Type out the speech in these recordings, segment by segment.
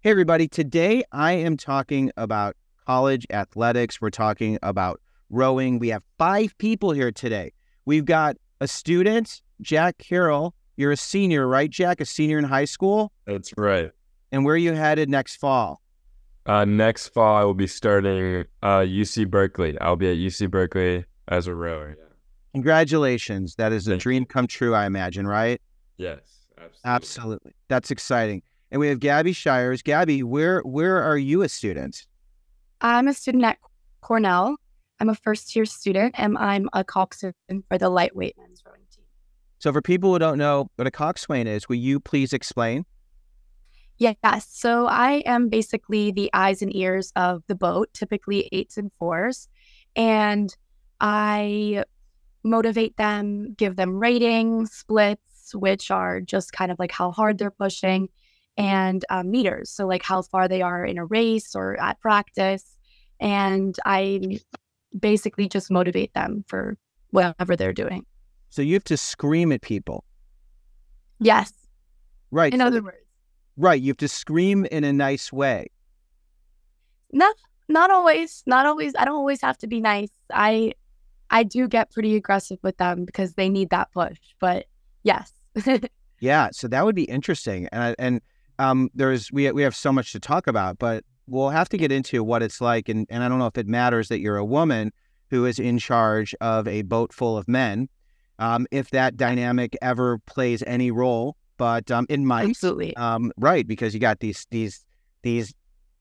Hey, everybody. Today I am talking about college athletics. We're talking about rowing. We have five people here today. We've got a student, Jack Carroll. You're a senior, right, Jack? A senior in high school? That's right. And where are you headed next fall? Uh, next fall, I will be starting uh, UC Berkeley. I'll be at UC Berkeley as a rower. Congratulations. That is a Thank dream come true, I imagine, right? Yes, absolutely. Absolutely. That's exciting. And we have Gabby Shires. Gabby, where where are you a student? I'm a student at Cornell. I'm a first year student and I'm a coxswain for the lightweight men's rowing team. So for people who don't know what a coxswain is, will you please explain? Yes. So I am basically the eyes and ears of the boat, typically eights and fours. And I motivate them, give them ratings, splits, which are just kind of like how hard they're pushing, and uh, meters. So, like how far they are in a race or at practice. And I basically just motivate them for whatever they're doing. So you have to scream at people. Yes. Right. In other words, right. You have to scream in a nice way. no, not always. Not always. I don't always have to be nice. I, I do get pretty aggressive with them because they need that push. But yes. Yeah. So that would be interesting. And I- and um, there's we we have so much to talk about, but we'll have to get into what it's like. And and I don't know if it matters that you're a woman who is in charge of a boat full of men. Um, if that dynamic ever plays any role, but um, it might. Absolutely. Um, right, because you got these these these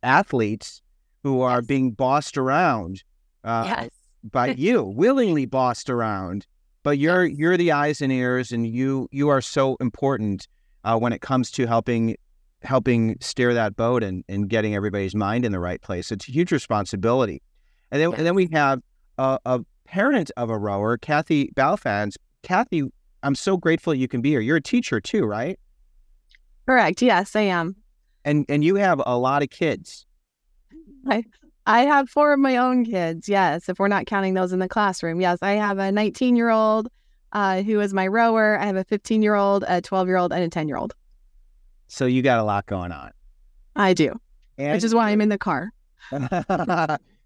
athletes who are Yes. being bossed around uh, yes. by you, willingly bossed around. But you're Yes. you're the eyes and ears, and you you are so important uh, when it comes to helping helping steer that boat and, and getting everybody's mind in the right place. It's a huge responsibility. And then and then we have a, a parent of a rower, Kathy Balfans. Kathy, I'm so grateful you can be here. You're a teacher too, right? Correct. Yes, I am. And and you have a lot of kids. I I have four of my own kids. Yes, if we're not counting those in the classroom. Yes, I have a 19 year old uh, who is my rower. I have a 15 year old, a 12 year old, and a 10 year old. So you got a lot going on. I do, And which is why I'm in the car.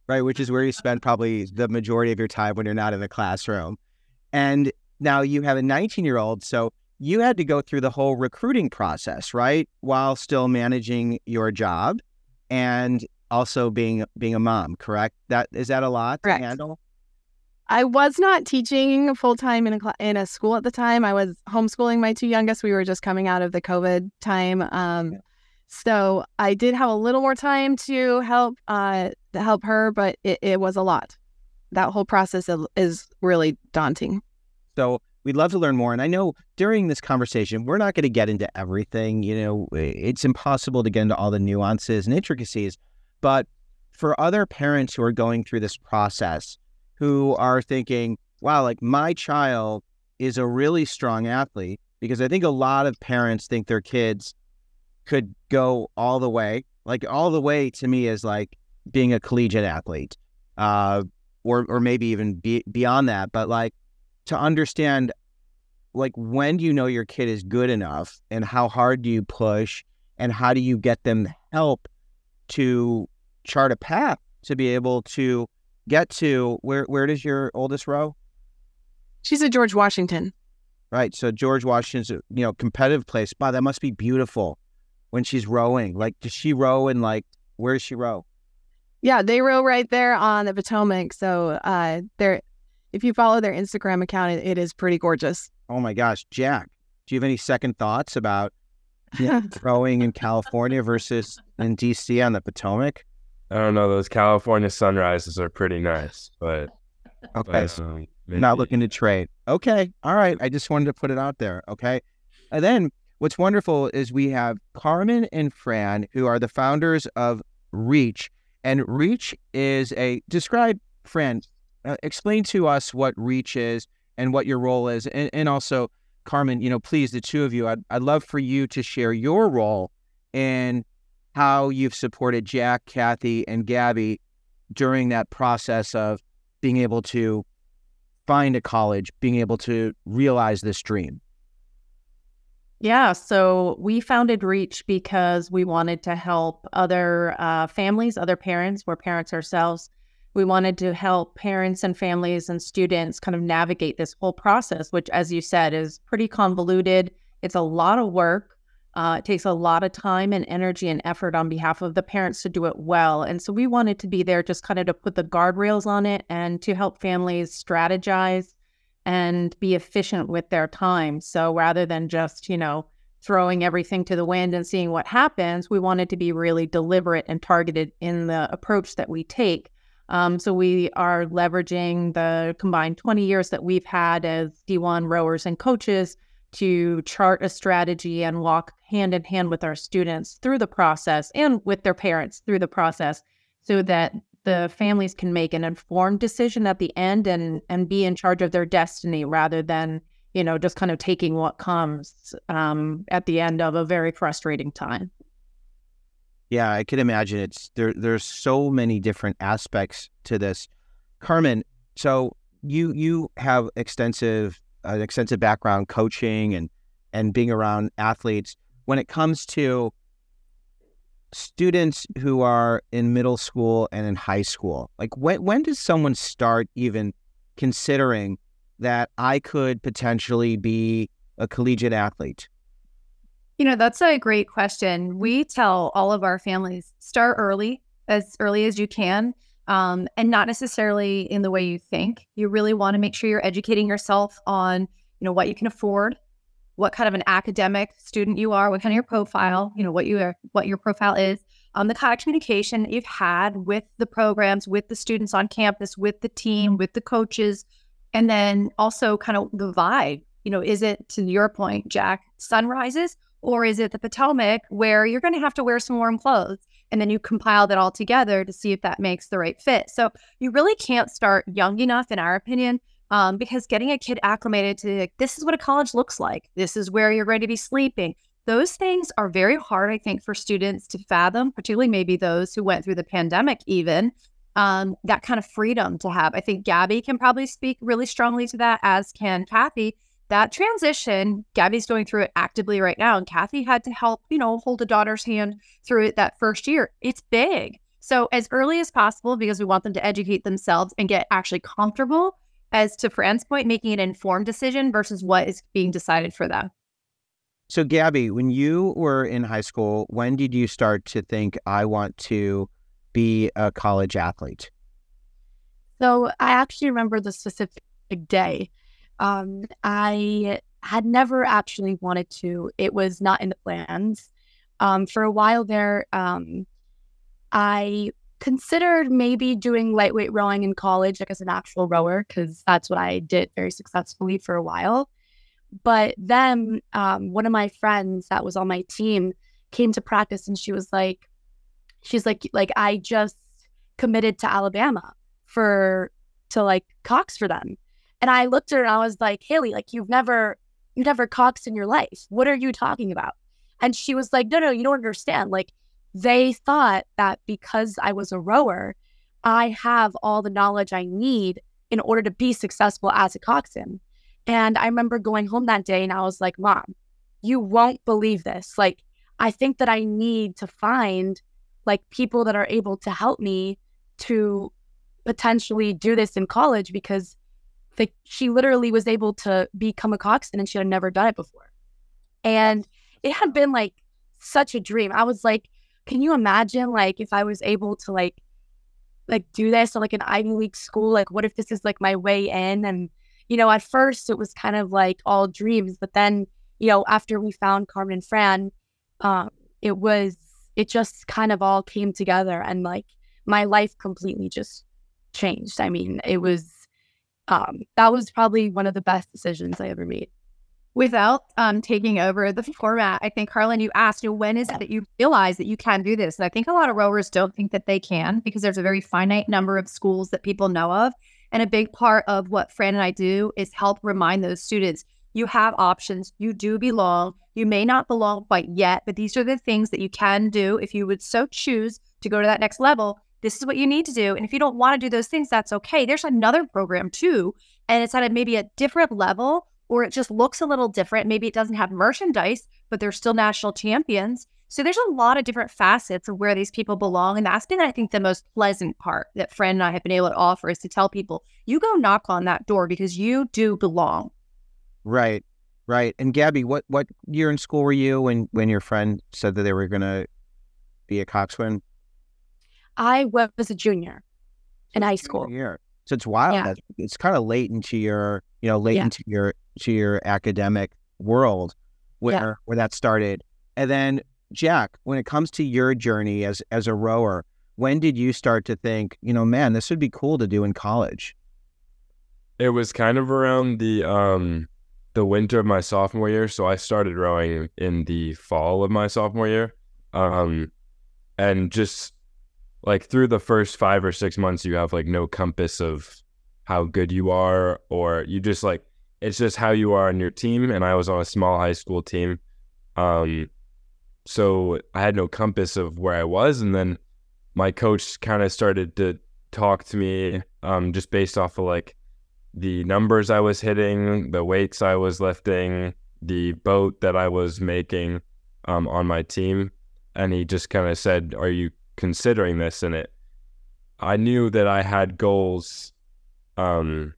right, which is where you spend probably the majority of your time when you're not in the classroom. And now you have a 19 year old, so you had to go through the whole recruiting process, right, while still managing your job and also being being a mom. Correct? That is that a lot Correct. to handle? I was not teaching full time in a cl- in a school at the time. I was homeschooling my two youngest. We were just coming out of the COVID time, um, Yeah. so I did have a little more time to help uh, to help her, but it, it was a lot. That whole process is really daunting. So we'd love to learn more. And I know during this conversation, we're not going to get into everything. You know, it's impossible to get into all the nuances and intricacies. But for other parents who are going through this process, who are thinking, wow, like my child is a really strong athlete, because I think a lot of parents think their kids could go all the way. Like all the way to me is like being a collegiate athlete, uh, or or maybe even be, beyond that. But like to understand like when do you know your kid is good enough and how hard do you push and how do you get them help to chart a path to be able to get to where where does your oldest row She's a George Washington. right so george washington's a you know competitive place wow that must be beautiful when she's rowing like does she row and like where does she row Yeah, they row right there on the Potomac. So uh, they're if you follow their Instagram account, it, it is pretty gorgeous. oh my gosh jack do you have any second thoughts about yeah, rowing in california versus in dc on the potomac I don't know. Those California sunrises are pretty nice, but, okay but um, not looking to trade. Okay. All right. I just wanted to put it out there. Okay. And then what's wonderful is we have Carmen and Fran, who are the founders of Reach. And Reach is a describe, Fran, uh, explain to us what Reach is and what your role is. And, and also, Carmen, you know, please, the two of you, I'd, I'd love for you to share your role in how you've supported Jack, Kathy, and Gabby during that process of being able to find a college, being able to realize this dream. Yeah, so we founded Reach because we wanted to help other uh, families, other parents, we're parents ourselves. We wanted to help parents and families and students kind of navigate this whole process, which, as you said, is pretty convoluted. It's a lot of work. Uh, it takes a lot of time and energy and effort on behalf of the parents to do it well. And so we wanted to be there just kind of to put the guardrails on it and to help families strategize and be efficient with their time. So rather than just, you know, throwing everything to the wind and seeing what happens, we wanted to be really deliberate and targeted in the approach that we take. Um, so we are leveraging the combined 20 years that we've had as D1 rowers and coaches to chart a strategy and walk hand in hand with our students through the process and with their parents through the process so that the families can make an informed decision at the end and and be in charge of their destiny rather than you know just kind of taking what comes um, at the end of a very frustrating time. Yeah i can imagine it's there there's so many different aspects to this. Carmen so you you have extensive an extensive background coaching and and being around athletes when it comes to students who are in middle school and in high school like when when does someone start even considering that I could potentially be a collegiate athlete? You know, that's a great question. We tell all of our families start early, as early as you can, um, and not necessarily in the way you think. You really want to make sure you're educating yourself on, you know, what you can afford, what kind of an academic student you are, what kind of your profile, you know, what you are, what your profile is, um, the kind of communication you've had with the programs, with the students on campus, with the team, with the coaches, and then also kind of the vibe. You know, is it to your point, Jack, sunrises, or is it the Potomac where you're going to have to wear some warm clothes? And then you compile that all together to see if that makes the right fit. So you really can't start young enough, in our opinion, um, because getting a kid acclimated to like, this is what a college looks like. This is where you're going to be sleeping. Those things are very hard, I think, for students to fathom, particularly maybe those who went through the pandemic, even um, that kind of freedom to have. I think Gabby can probably speak really strongly to that, as can Kathy. That transition, Gabby's going through it actively right now, and Kathy had to help, you know, hold a daughter's hand through it that first year. It's big. So, as early as possible, because we want them to educate themselves and get actually comfortable, as to Fran's point, making an informed decision versus what is being decided for them. So, Gabby, when you were in high school, when did you start to think, I want to be a college athlete? So I actually remember the specific day. Um, I had never actually wanted to. It was not in the plans. Um, for a while there, um, I considered maybe doing lightweight rowing in college, like as an actual rower, because that's what I did very successfully for a while. But then um, one of my friends that was on my team came to practice and she was like, she's like like I just committed to Alabama for to like Cox for them. And I looked at her and I was like, Haley, like you've never you never Coxed in your life. What are you talking about? And she was like, No, no, you don't understand. Like they thought that because I was a rower, I have all the knowledge I need in order to be successful as a coxswain. And I remember going home that day and I was like, Mom, you won't believe this. Like, I think that I need to find like people that are able to help me to potentially do this in college because the, she literally was able to become a coxswain and she had never done it before. And it had been like such a dream. I was like, can you imagine like if I was able to like like do this at like an Ivy League school? Like what if this is like my way in? And you know, at first it was kind of like all dreams, but then, you know, after we found Carmen and Fran, um, it was it just kind of all came together and like my life completely just changed. I mean, it was um that was probably one of the best decisions I ever made. Without um taking over the format, I think Harlan, you asked, you know, when is it that you realize that you can do this? And I think a lot of rowers don't think that they can because there's a very finite number of schools that people know of. And a big part of what Fran and I do is help remind those students you have options. You do belong. You may not belong quite yet, but these are the things that you can do if you would so choose to go to that next level. This is what you need to do. And if you don't want to do those things, that's okay. There's another program too, and it's at a, maybe a different level or it just looks a little different. Maybe it doesn't have merchandise, but they're still national champions. So there's a lot of different facets of where these people belong. And that's been, I think, the most pleasant part that Fran and I have been able to offer is to tell people, you go knock on that door because you do belong. Right. Right. And Gabby, what what year in school were you when when your friend said that they were going to be a coxswain? I was a junior in high school. Year. So it's wild. Yeah. that It's kind of late into your, you know, late Yeah. into your to your academic world where where that started. And then Jack, when it comes to your journey as as a rower, when did you start to think, you know, man, this would be cool to do in college? It was kind of around the um the winter of my sophomore year, so I started rowing in the fall of my sophomore year. Um and just like through the first 5 or 6 months you have like no compass of how good you are or you just like it's just how you are on your team and I was on a small high school team. Um so I had no compass of where I was and then my coach kind of started to talk to me um just based off of like the numbers I was hitting, the weights I was lifting, the boat that I was making um, on my team. And he just kind of said, Are you considering this? And it, I knew that I had goals, um,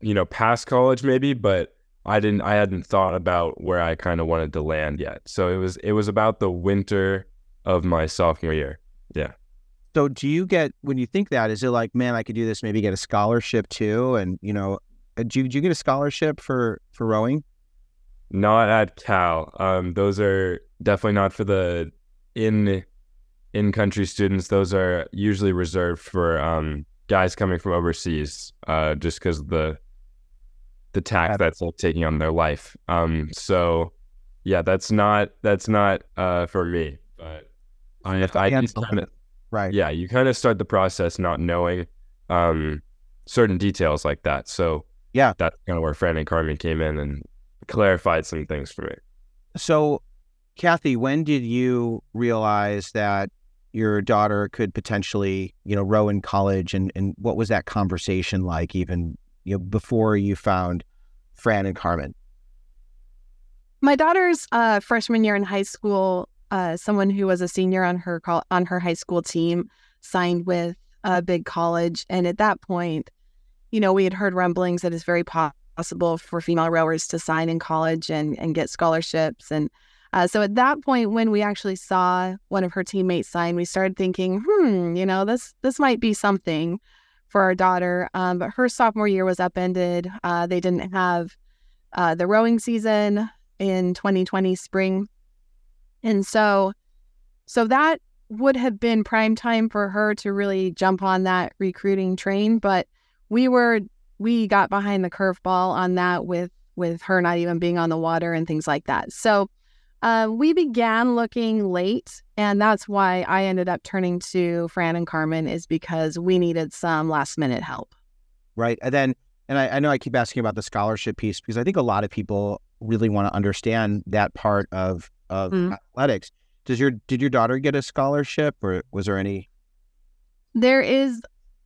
you know, past college maybe, but I didn't, I hadn't thought about where I kind of wanted to land yet. So it was, it was about the winter of my sophomore year. Yeah. So do you get when you think that, is it like, man, I could do this, maybe get a scholarship too? And you know, uh, do you, do you get a scholarship for for rowing? Not at Cal. Um, those are definitely not for the in in country students. Those are usually reserved for um, guys coming from overseas, uh, just because the the tax that's like taking on their life. Um, so yeah, that's not that's not uh, for me. But I, I Yeah, just kind of Right. yeah, you kind of start the process not knowing um, certain details like that. So Yeah. that's kind of where Fran and Carmen came in and clarified some things for me. So, Kathy, when did you realize that your daughter could potentially, you know, row in college, and and what was that conversation like, even you know, before you found Fran and Carmen? My daughter's uh, freshman year in high school, uh, someone who was a senior on her col- on her high school team signed with a big college, and at that point, you know, we had heard rumblings that it's very possible for female rowers to sign in college and and get scholarships, and uh, so at that point, when we actually saw one of her teammates sign, we started thinking, hmm, you know, this this might be something for our daughter. Um, but her sophomore year was upended. Uh, they didn't have uh, the rowing season in 2020 spring. And so so that would have been prime time for her to really jump on that recruiting train, but we were we got behind the curveball on that with with her not even being on the water and things like that. So uh, we began looking late, and that's why I ended up turning to Fran and Carmen is because we needed some last minute help. right? And then, and I, I know I keep asking about the scholarship piece because I think a lot of people really want to understand that part of of Mm. athletics. Does your did your daughter get a scholarship, or was there any? There is,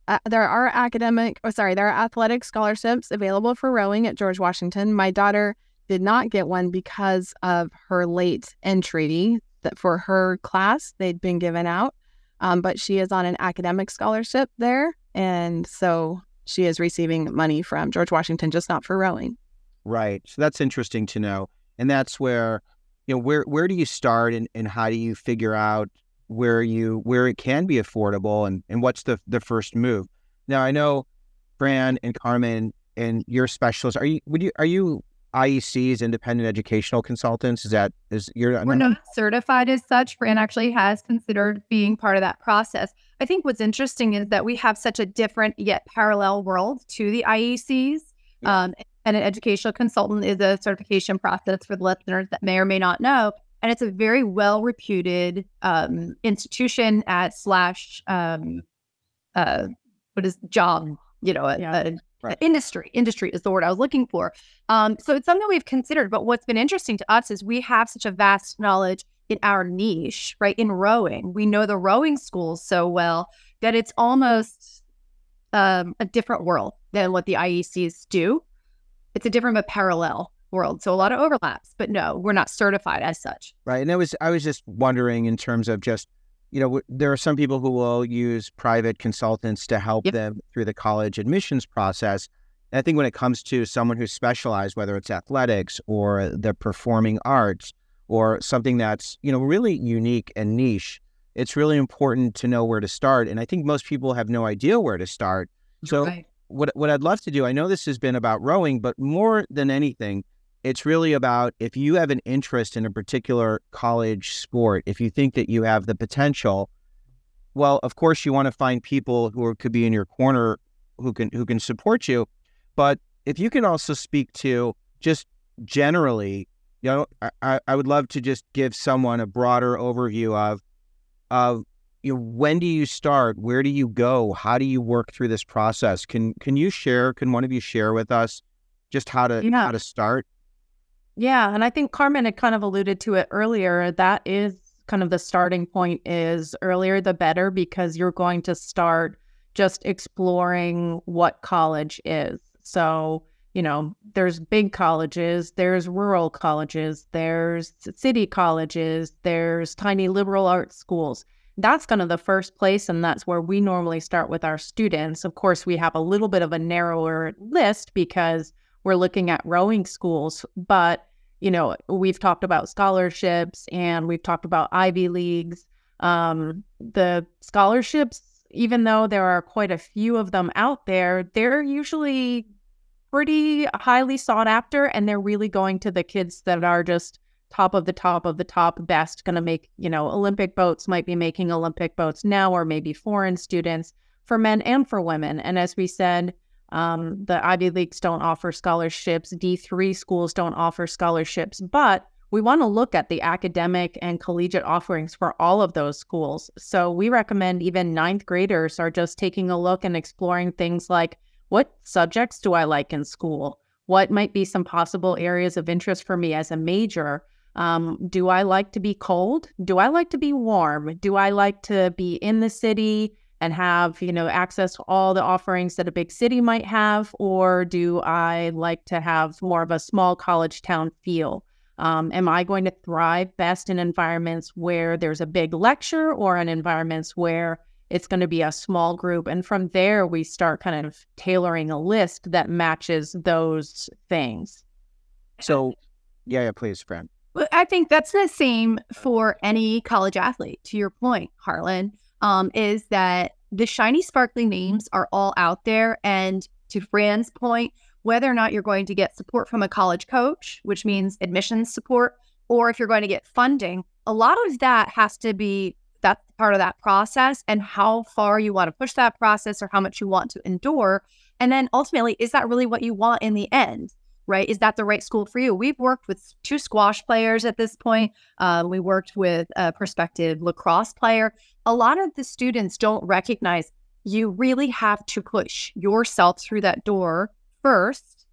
uh, there are academic, or sorry, there are athletic scholarships available for rowing at George Washington. My daughter did not get one because of her late entry. That for her class, they'd been given out, um, but she is on an academic scholarship there, and so she is receiving money from George Washington, just not for rowing. Right. So that's interesting to know, and that's where, you know, where where do you start, and, and how do you figure out where you where it can be affordable, and and what's the the first move? Now I know, Fran and Carmen and your specialists. Are you would you are you IEC's independent educational consultants? Is that is you're We're not certified as such. Fran actually has considered being part of that process. I think what's interesting is that we have such a different yet parallel world to the IECs. Yeah. Um, and an educational consultant is a certification process for the listeners that may or may not know. And it's a very well reputed um, institution at slash um, uh, what is job, you know, a, Yeah. a- Right. industry. Industry is the word I was looking for. Um, so it's something we've considered. But what's been interesting to us is we have such a vast knowledge in our niche, right? In rowing, we know the rowing schools so well that it's almost um, a different world than what the IECs do. it's a different but parallel world. So a lot of overlaps, but no, we're not certified as such. Right. And it was I was just wondering in terms of just you know, there are some people who will use private consultants to help Yep. them through the college admissions process. And I think when it comes to someone who's specialized, whether it's athletics or the performing arts or something that's, you know, really unique and niche, it's really important to know where to start. And I think most people have no idea where to start. So Right. what what I'd love to do, I know this has been about rowing, but more than anything, it's really about if you have an interest in a particular college sport, if you think that you have the potential, well, of course you want to find people who are, could be in your corner who can who can support you. But if you can also speak to just generally, you know, I- I, would love to just give someone a broader overview of of you know when do you start where do you go how do you work through this process can can you share can one of you share with us just how to Yeah. how to start Yeah, and I think Carmen had kind of alluded to it earlier. That is kind of the starting point is earlier the better because you're going to start just exploring what college is. So, you know, there's big colleges, there's rural colleges, there's city colleges, there's tiny liberal arts schools. That's kind of the first place, and that's where we normally start with our students. Of course, we have a little bit of a narrower list because we're looking at rowing schools, but you know, we've talked about scholarships and we've talked about Ivy Leagues. Um, the scholarships, even though there are quite a few of them out there, they're usually pretty highly sought after and they're really going to the kids that are just top of the top of the top best going to make you know olympic boats might be making olympic boats now or maybe foreign students for men and for women and as we said um, the ivy leagues don't offer scholarships. D3 schools don't offer scholarships but we want to look at the academic and collegiate offerings for all of those schools. So we recommend even ninth graders are just taking a look and exploring things like what subjects do i like in school? What might be some possible areas of interest for me as a major? Um, do I like to be cold? Do I like to be warm? Do I like to be in the city and have, you know, access to all the offerings that a big city might have? Or do I like to have more of a small college town feel? Um, am I going to thrive best in environments where there's a big lecture or in environments where it's going to be a small group? And from there, we start kind of tailoring a list that matches those things. so yeah yeah please Fran Well, I think that's the same for any college athlete. To your point, Harlan, um, is that the shiny, sparkly names are all out there. And to Fran's point, whether or not you're going to get support from a college coach, which means admissions support, or if you're going to get funding, a lot of that has to be that part of that process and how far you want to push that process or how much you want to endure. And then ultimately, is that really what you want in the end? Right? Is that the right school for you? We've worked with two squash players at this point. Um, we worked with a prospective lacrosse player. A lot of the students don't recognize you really have to push yourself through that door first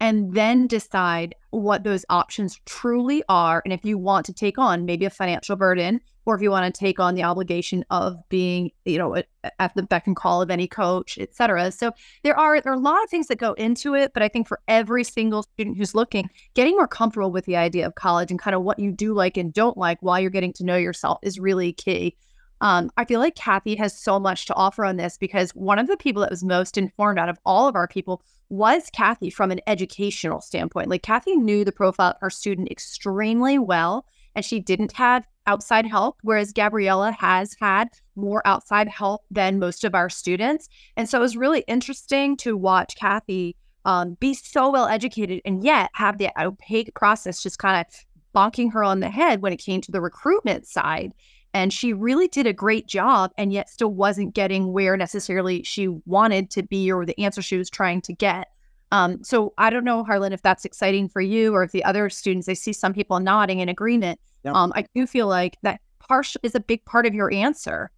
and then decide what those options truly are. And if you want to take on maybe a financial burden, or if you want to take on the obligation of being, you know, at, the beck and call of any coach, et cetera. So there are there are a lot of things that go into it, but I think for every single student who's looking, getting more comfortable with the idea of college and kind of what you do like and don't like while you're getting to know yourself is really key. Um, I feel like Kathy has so much to offer on this because one of the people that was most informed out of all of our people was Kathy from an educational standpoint. Like Kathy knew the profile of her student extremely well, and she didn't have outside help, whereas Gabriella has had more outside help than most of our students. And so it was really interesting to watch Kathy um, be so well educated and yet have the opaque process just kind of bonking her on the head when it came to the recruitment side. And she really did a great job and yet still wasn't getting where necessarily she wanted to be or the answer she was trying to get. Um, so I don't know, Harlan, if that's exciting for you or if the other students, I see some people nodding in agreement. Yep. Um, I do feel like that partial is a big part of your answer.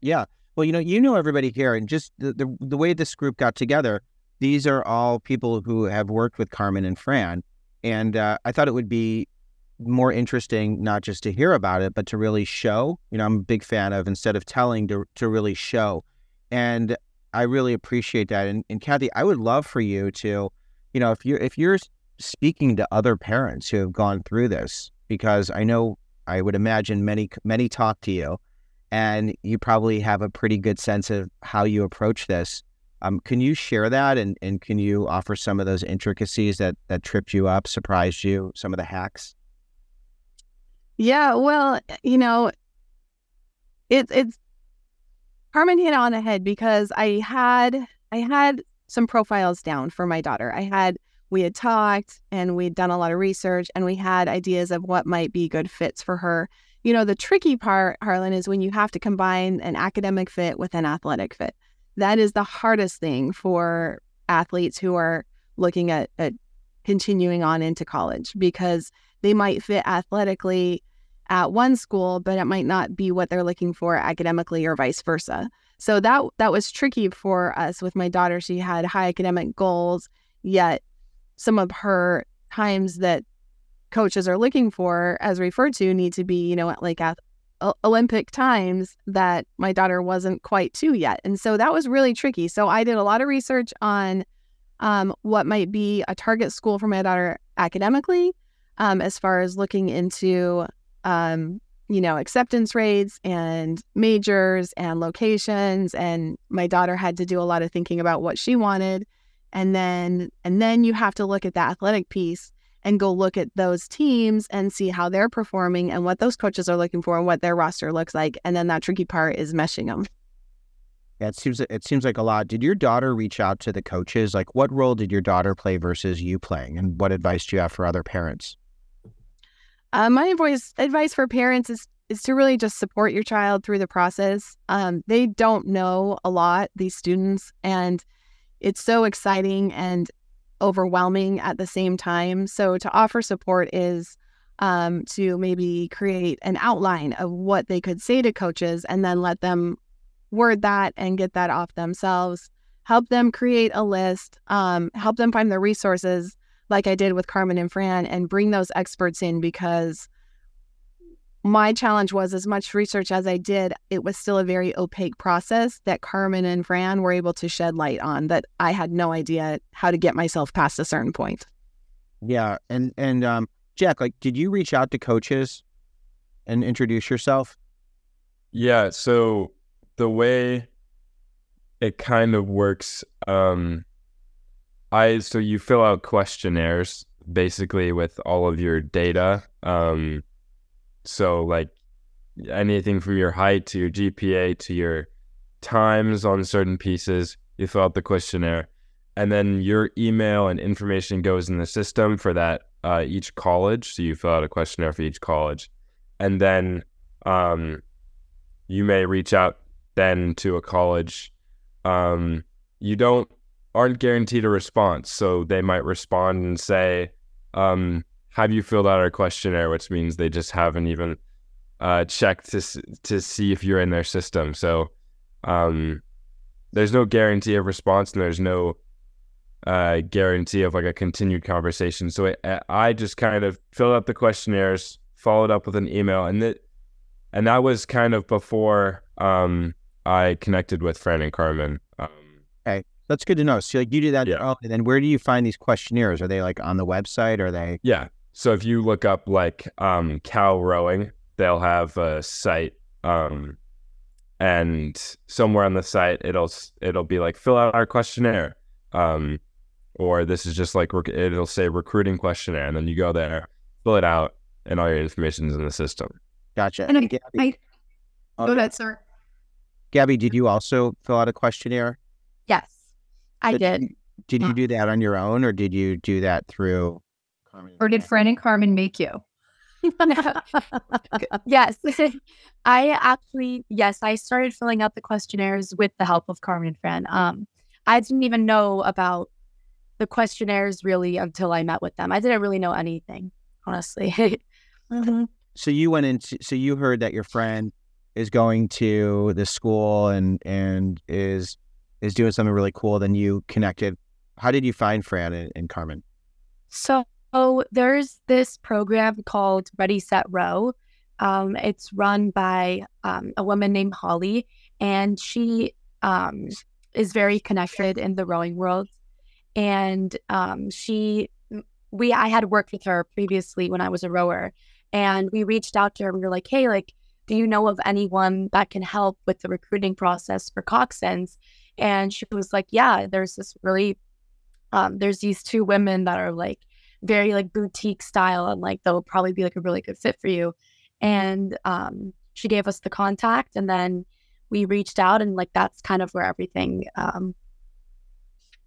Yeah. Well, you know, you know everybody here, and just the, the the way this group got together, these are all people who have worked with Carmen and Fran, and uh, I thought it would be more interesting not just to hear about it, but to really show. You know, I'm a big fan of instead of telling to to really show, and I really appreciate that. And, and Kathy, I would love for you to you know, if you're if you're speaking to other parents who have gone through this, because I know I would imagine many many talk to you, and you probably have a pretty good sense of how you approach this. Um, can you share that and, and can you offer some of those intricacies that that tripped you up, surprised you, some of the hacks? Yeah, well, you know, it's it's Carmen hit on the head because I had I had some profiles down for my daughter. I had we had talked and we'd done a lot of research and we had ideas of what might be good fits for her. You know, the tricky part, Harlan, is when you have to combine an academic fit with an athletic fit. That is the hardest thing for athletes who are looking at, at continuing on into college because they might fit athletically at one school, but it might not be what they're looking for academically or vice versa. So that that was tricky for us with my daughter. She had high academic goals, yet some of her times that coaches are looking for, as referred to, need to be, you know, at like at Olympic times that my daughter wasn't quite to yet. And so that was really tricky. So I did a lot of research on um, what might be a target school for my daughter academically, um, as far as looking into um, you know, acceptance rates and majors and locations. And my daughter had to do a lot of thinking about what she wanted. And then and then you have to look at the athletic piece and go look at those teams and see how they're performing and what those coaches are looking for and what their roster looks like. And then that tricky part is meshing them. Yeah, it seems it seems like a lot. Did your daughter reach out to the coaches? Like, what role did your daughter play versus you playing, and what advice do you have for other parents? Uh, my advice advice for parents is is to really just support your child through the process. Um, they don't know a lot, these students, and it's so exciting and overwhelming at the same time. So to offer support is um, to maybe create an outline of what they could say to coaches and then let them word that and get that off themselves. Help them create a list, um, help them find the resources like I did with Carmen and Fran and bring those experts in because my challenge was as much research as I did, it was still a very opaque process that Carmen and Fran were able to shed light on that I had no idea how to get myself past a certain point. Yeah. And and um Jack, like did you reach out to coaches and introduce yourself? Yeah, so the way it kind of works, um I so you fill out questionnaires basically with all of your data. Um, so like anything from your height to your GPA to your times on certain pieces, you fill out the questionnaire, and then your email and information goes in the system for that uh, each college. So you fill out a questionnaire for each college, and then um, you may reach out then to a college. Um, you don't aren't guaranteed a response. So they might respond and say, um, "Have you filled out our questionnaire?" Which means they just haven't even uh, checked to to see if you're in their system. So um, there's no guarantee of response, and there's no uh, guarantee of like a continued conversation. So it, I just kind of filled out the questionnaires, followed up with an email, and that and that was kind of before um, I connected with Fran and Carmen. Um, okay. That's good to know. So like you do that Yeah. early, then where do you find these questionnaires? Are they like on the website? Are they Yeah. So if you look up like um, Cal Rowing, they'll have a site, um, and somewhere on the site it'll s- it'll be like fill out our questionnaire, um, or this is just like rec- it'll say recruiting questionnaire, and then you go there, fill it out, and all your information's in the system. gotcha? And I- Gabby, I- oh, Go ahead, sir. Gabby, did you also fill out a questionnaire? Yes, I did. you- Did you do that on your own or did you do that through Carmen? Or did Fran and Carmen make you? yes. I actually, yes, I started filling out the questionnaires with the help of Carmen and Fran. Um, I didn't even know about the questionnaires really until I met with them. I didn't really know anything, honestly. Mm-hmm. So you went into so you heard that your friend is going to the school and and is is doing something really cool. Then you connected. How did you find Fran and, and Carmen? So there's this program called Ready Set Row. Um, it's run by um, a woman named Holly, and she um, is very connected in the rowing world. and um, she, we, I had worked with her previously when I was a rower, and we reached out to her. And we were like, "Hey, like, do you know of anyone that can help with the recruiting process for coxswains?" And she was like, "Yeah, there's this really, um, there's these two women that are like very like boutique style, and like they'll probably be like a really good fit for you." And um, she gave us the contact, and then we reached out, and like that's kind of where everything um,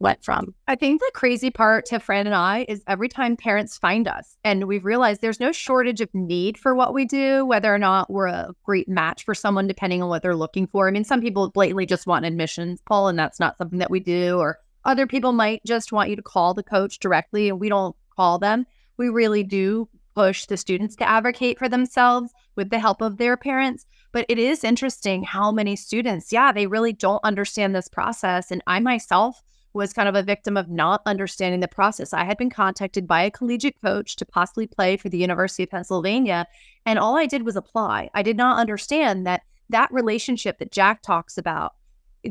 went from. I think the crazy part to Fran and I is every time parents find us and we've realized there's no shortage of need for what we do, whether or not we're a great match for someone, depending on what they're looking for. I mean, some people blatantly just want admissions, Paul, and that's not something that we do. Or other people might just want you to call the coach directly and we don't call them. We really do push the students to advocate for themselves with the help of their parents. But it is interesting how many students, yeah, they really don't understand this process. And I myself, was kind of a victim of not understanding the process. I had been contacted by a collegiate coach to possibly play for the University of Pennsylvania, and all I did was apply. I did not understand that that relationship that Jack talks about.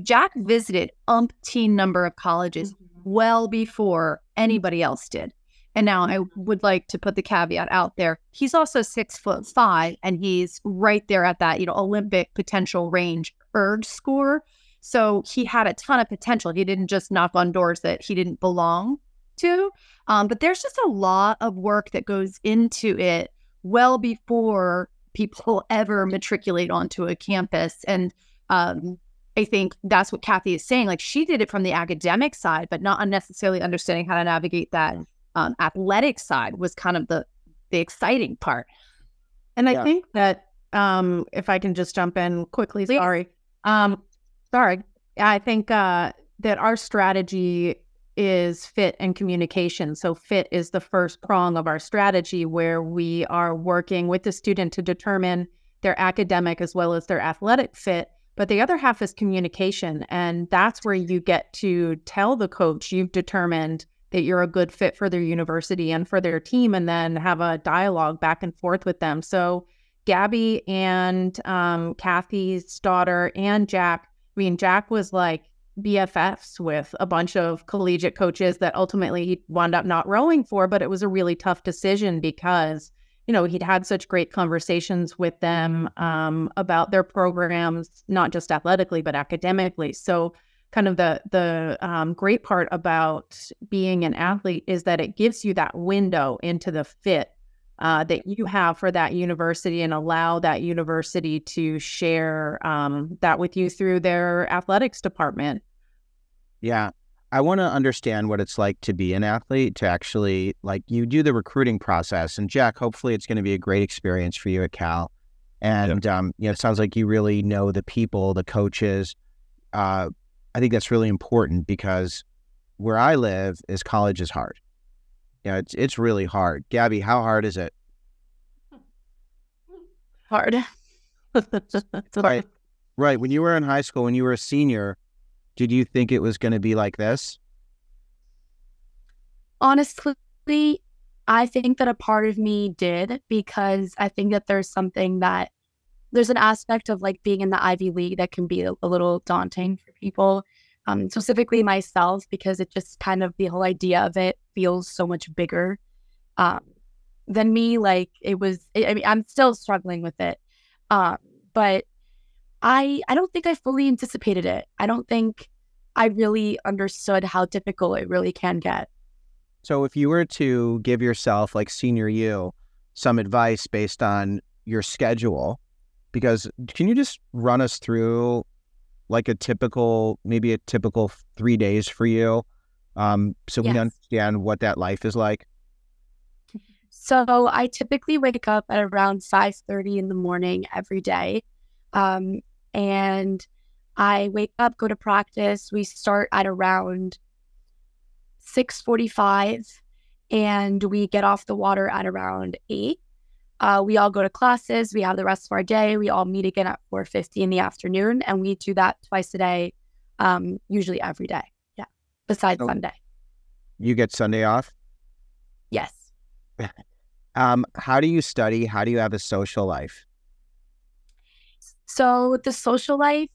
Jack visited umpteen number of colleges mm-hmm. well before anybody else did. And now I would like to put the caveat out there. He's also six foot five, and he's right there at that, you know, Olympic potential range ERG score. So he had a ton of potential. He didn't just knock on doors that he didn't belong to. Um, but there's just a lot of work that goes into it well before people ever matriculate onto a campus. And um, I think that's what Kathy is saying. Like she did it from the academic side, but not unnecessarily understanding how to navigate that um, athletic side was kind of the the exciting part. And I yeah. think that um, if I can just jump in quickly, Please. sorry. Um, Sorry. I think uh, that our strategy is fit and communication. So, fit is the first prong of our strategy where we are working with the student to determine their academic as well as their athletic fit. But the other half is communication. And that's where you get to tell the coach you've determined that you're a good fit for their university and for their team, and then have a dialogue back and forth with them. So, Gabby and um, Kathy's daughter and Jack I mean, Jack was like BFFs with a bunch of collegiate coaches that ultimately he wound up not rowing for, but it was a really tough decision because, you know, he'd had such great conversations with them um, about their programs, not just athletically, but academically. So, kind of the the um, great part about being an athlete is that it gives you that window into the fit uh, that you have for that university and allow that university to share um, that with you through their athletics department. Yeah. I want to understand what it's like to be an athlete, to actually like you do the recruiting process. And Jack, hopefully it's going to be a great experience for you at Cal. And, yeah. um, you know, it sounds like you really know the people, the coaches. Uh, I think that's really important because where I live is college is hard. Yeah, it's it's really hard. Gabby, how hard is it? Hard. right. Right. When you were in high school, when you were a senior, did you think it was going to be like this? Honestly, I think that a part of me did because I think that there's something that there's an aspect of like being in the Ivy League that can be a, little daunting for people um, specifically myself, because it just kind of the whole idea of it feels so much bigger um, than me. Like it was, I mean, I'm still struggling with it. Um, but I, I don't think I fully anticipated it. I don't think I really understood how difficult it really can get. So if you were to give yourself, like senior you, some advice based on your schedule, because can you just run us through like a typical, maybe a typical three days for you, um, so yes. we understand what that life is like? So I typically wake up at around five thirty in the morning every day, um, and I wake up, go to practice. We start at around six forty-five, and we get off the water at around eight. Uh, we all go to classes. We have the rest of our day. We all meet again at 4:50 in the afternoon, and we do that twice a day, um, usually every day. Yeah, besides oh, Sunday. You get Sunday off. Yes. um, how do you study? How do you have a social life? So the social life,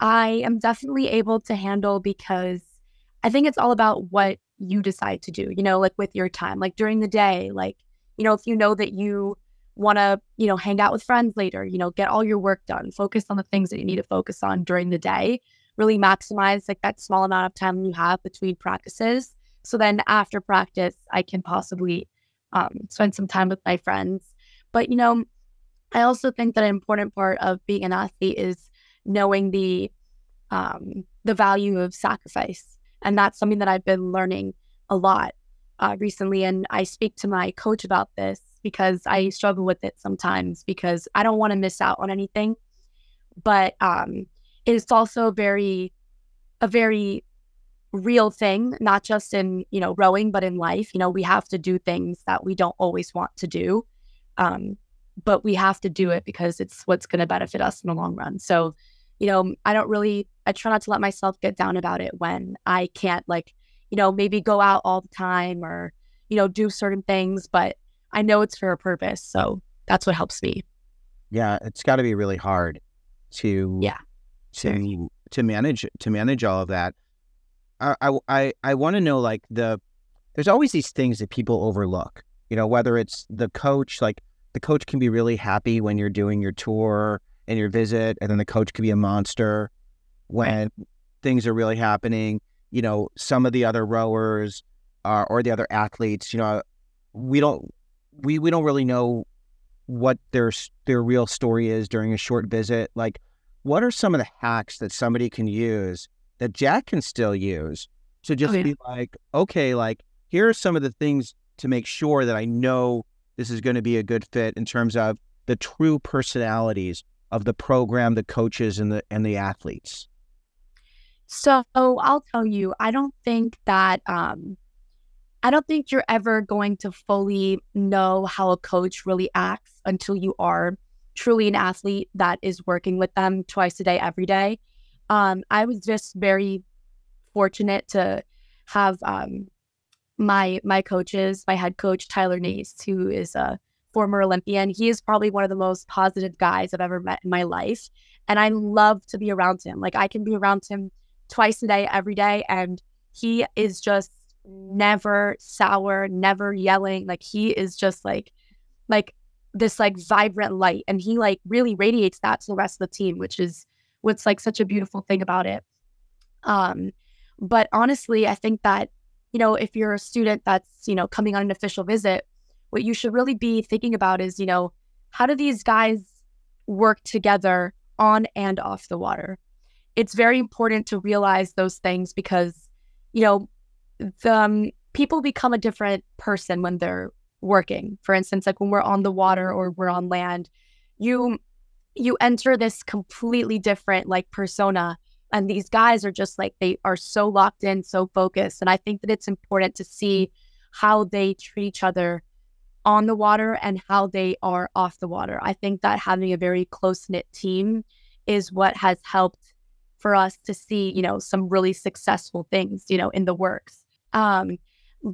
I am definitely able to handle because I think it's all about what you decide to do, you know, like with your time, like during the day, like, you know, if you know that you want to, you know, hang out with friends later, you know, get all your work done, focus on the things that you need to focus on during the day, really maximize like that small amount of time you have between practices. So then after practice, I can possibly um, spend some time with my friends. But, you know, I also think that an important part of being an athlete is knowing the um, the value of sacrifice, and that's something that I've been learning a lot uh, recently. And I speak to my coach about this because I struggle with it sometimes because I don't want to miss out on anything. But um, it's also very a very real thing, not just in you know rowing, but in life. You know, we have to do things that we don't always want to do. Um, but we have to do it because it's what's going to benefit us in the long run. So, you know, I don't really, I try not to let myself get down about it when I can't, like, you know, maybe go out all the time or, you know, do certain things, but I know it's for a purpose. So that's what helps me. Yeah. It's got to be really hard to, yeah, to, to manage, to manage all of that. I, I, I, want to know like the, there's always these things that people overlook, you know, whether it's the coach, like, the coach can be really happy when you're doing your tour and your visit, and then the coach can be a monster when right. things are really happening. You know, some of the other rowers uh, or the other athletes, you know, we don't we we don't really know what their their real story is during a short visit. Like, what are some of the hacks that somebody can use that Jack can still use to just oh, yeah. be like, okay, like here are some of the things to make sure that I know this is going to be a good fit in terms of the true personalities of the program, the coaches, and the and the athletes? So I'll tell you, I don't think that um, I don't think you're ever going to fully know how a coach really acts until you are truly an athlete that is working with them twice a day, every day. Um, I was just very fortunate to have um, my my coaches, my head coach Tyler Nase, who is a former Olympian. He is probably one of the most positive guys I've ever met in my life, and I love to be around him. Like I can be around him twice a day, every day, and he is just never sour, never yelling. Like he is just like like this like vibrant light, and he like really radiates that to the rest of the team, which is what's like such a beautiful thing about it. Um, but honestly, I think that you know, if you're a student that's, you know, coming on an official visit, what you should really be thinking about is, you know, how do these guys work together on and off the water? It's very important to realize those things because, you know, the um, people become a different person when they're working. For instance, like when we're on the water or we're on land, you you enter this completely different like persona and these guys are just like, they are so locked in, so focused. And I think that it's important to see how they treat each other on the water and how they are off the water. I think that having a very close knit team is what has helped for us to see, you know, some really successful things, you know, in the works. Um,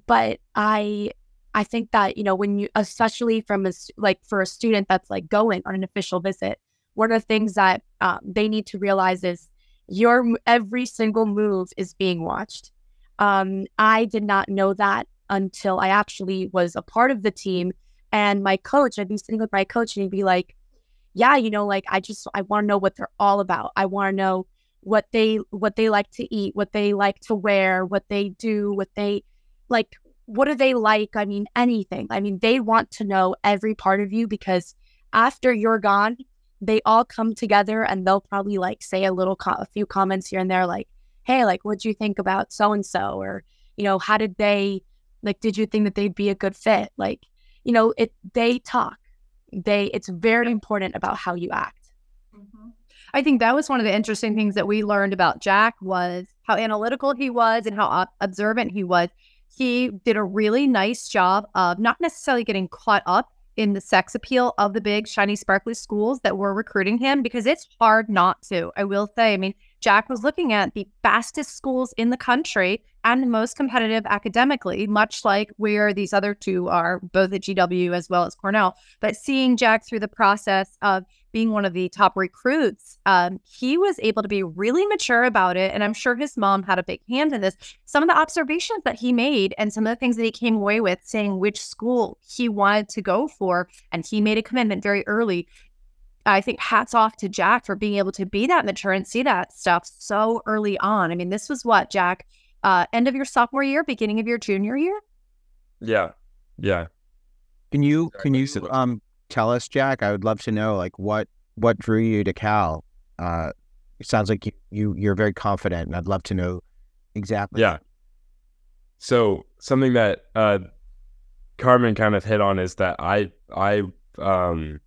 but I, I think that you know when you, especially from a like for a student that's like going on an official visit, one of the things that um, they need to realize is your every single move is being watched. Um, I did not know that until I actually was a part of the team. And my coach, I'd be sitting with my coach and he'd be like, Yeah, you know, like I just I want to know what they're all about. I want to know what they what they like to eat, what they like to wear, what they do, what they like what do they like? I mean, anything. I mean, they want to know every part of you because after you're gone, they all come together and they'll probably like say a little, co- a few comments here and there, like, hey, like, what'd you think about so and so? Or, you know, how did they, like, did you think that they'd be a good fit? Like, you know, it, they talk. They, it's very important about how you act. Mm-hmm. I think that was one of the interesting things that we learned about Jack was how analytical he was and how observant he was. He did a really nice job of not necessarily getting caught up in the sex appeal of the big shiny sparkly schools that were recruiting him because it's hard not to. I will say, I mean, Jack was looking at the fastest schools in the country and the most competitive academically, much like where these other two are, both at GW as well as Cornell. But seeing Jack through the process of being one of the top recruits, um, he was able to be really mature about it. And I'm sure his mom had a big hand in this. Some of the observations that he made and some of the things that he came away with saying which school he wanted to go for. And he made a commitment very early. I think hats off to Jack for being able to be that mature and see that stuff so early on. I mean, this was what, Jack, uh, end of your sophomore year, beginning of your junior year? Yeah. Yeah. Can you can you um tell us, Jack? I would love to know like what what drew you to Cal. Uh, it sounds like you, you you're very confident, and I'd love to know exactly. Yeah. So something that uh, Carmen kind of hit on is that I I um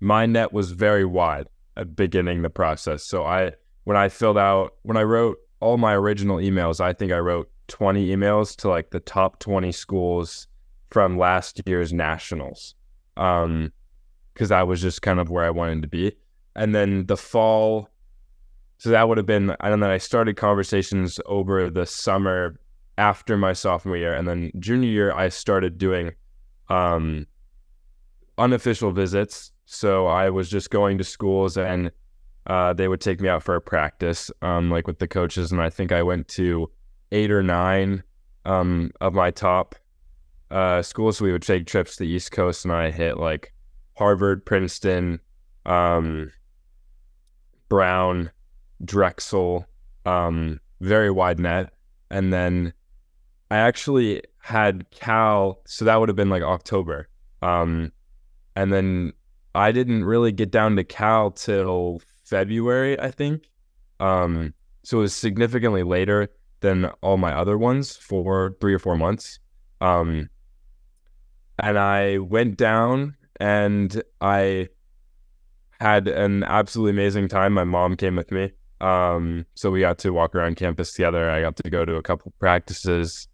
my net was very wide at beginning the process. So I when I filled out when I wrote all my original emails, I think I wrote 20 emails to like the top 20 schools from last year's nationals. Um because that was just kind of where I wanted to be. And then the fall so that would have been, I don't know, I started conversations over the summer after my sophomore year. And then junior year, I started doing um, unofficial visits. So I was just going to schools and uh, they would take me out for a practice, um, like with the coaches. And I think I went to eight or nine um, of my top uh, schools. We would take trips to the East Coast and I hit like Harvard, Princeton, um, Brown, Drexel, um, very wide net. And then I actually had Cal, so that would have been like October. Um, and then I didn't really get down to Cal till February, I think. Um, so it was significantly later than all my other ones for three or four months. Um, and I went down and I had an absolutely amazing time. My mom came with me. Um, so we got to walk around campus together. I got to go to a couple practices.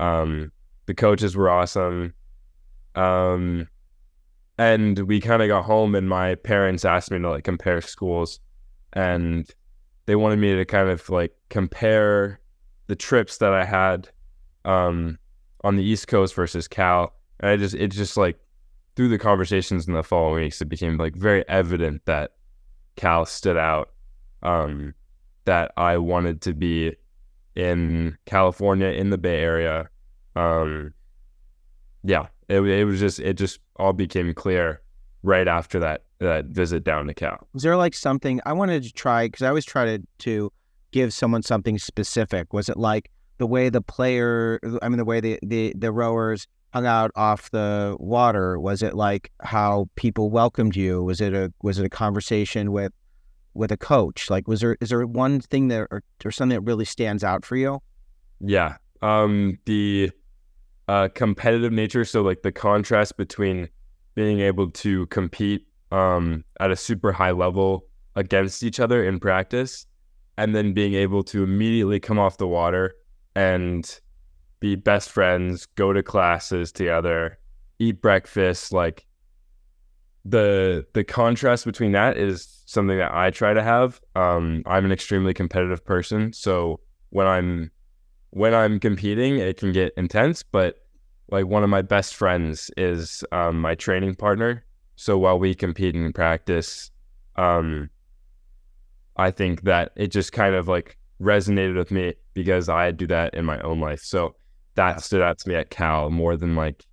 Um, the coaches were awesome. Um, and we kind of got home, and my parents asked me to like compare schools, and they wanted me to kind of like compare the trips that I had um, on the East Coast versus Cal. I just, it just like through the conversations in the following weeks, it became like very evident that Cal stood out. Um, that I wanted to be in California, in the Bay Area. Um, yeah, it, it was just, it just all became clear right after that that visit down to Cal. Was there like something I wanted to try because I always try to to give someone something specific? Was it like the way the player, I mean, the way the the, the rowers hung out off the water? Was it like how people welcomed you? Was it a was it a conversation with with a coach? Like, was there is there one thing that or, or something that really stands out for you? Yeah. Um, the uh, competitive nature. So, like the contrast between being able to compete um, at a super high level against each other in practice, and then being able to immediately come off the water and be best friends, go to classes together, eat breakfast. Like the the contrast between that is something that I try to have. Um, I'm an extremely competitive person, so when I'm when I'm competing, it can get intense. But like one of my best friends is um, my training partner. So while we compete in practice, um, I think that it just kind of like resonated with me because I do that in my own life. So that stood out to me at Cal more than like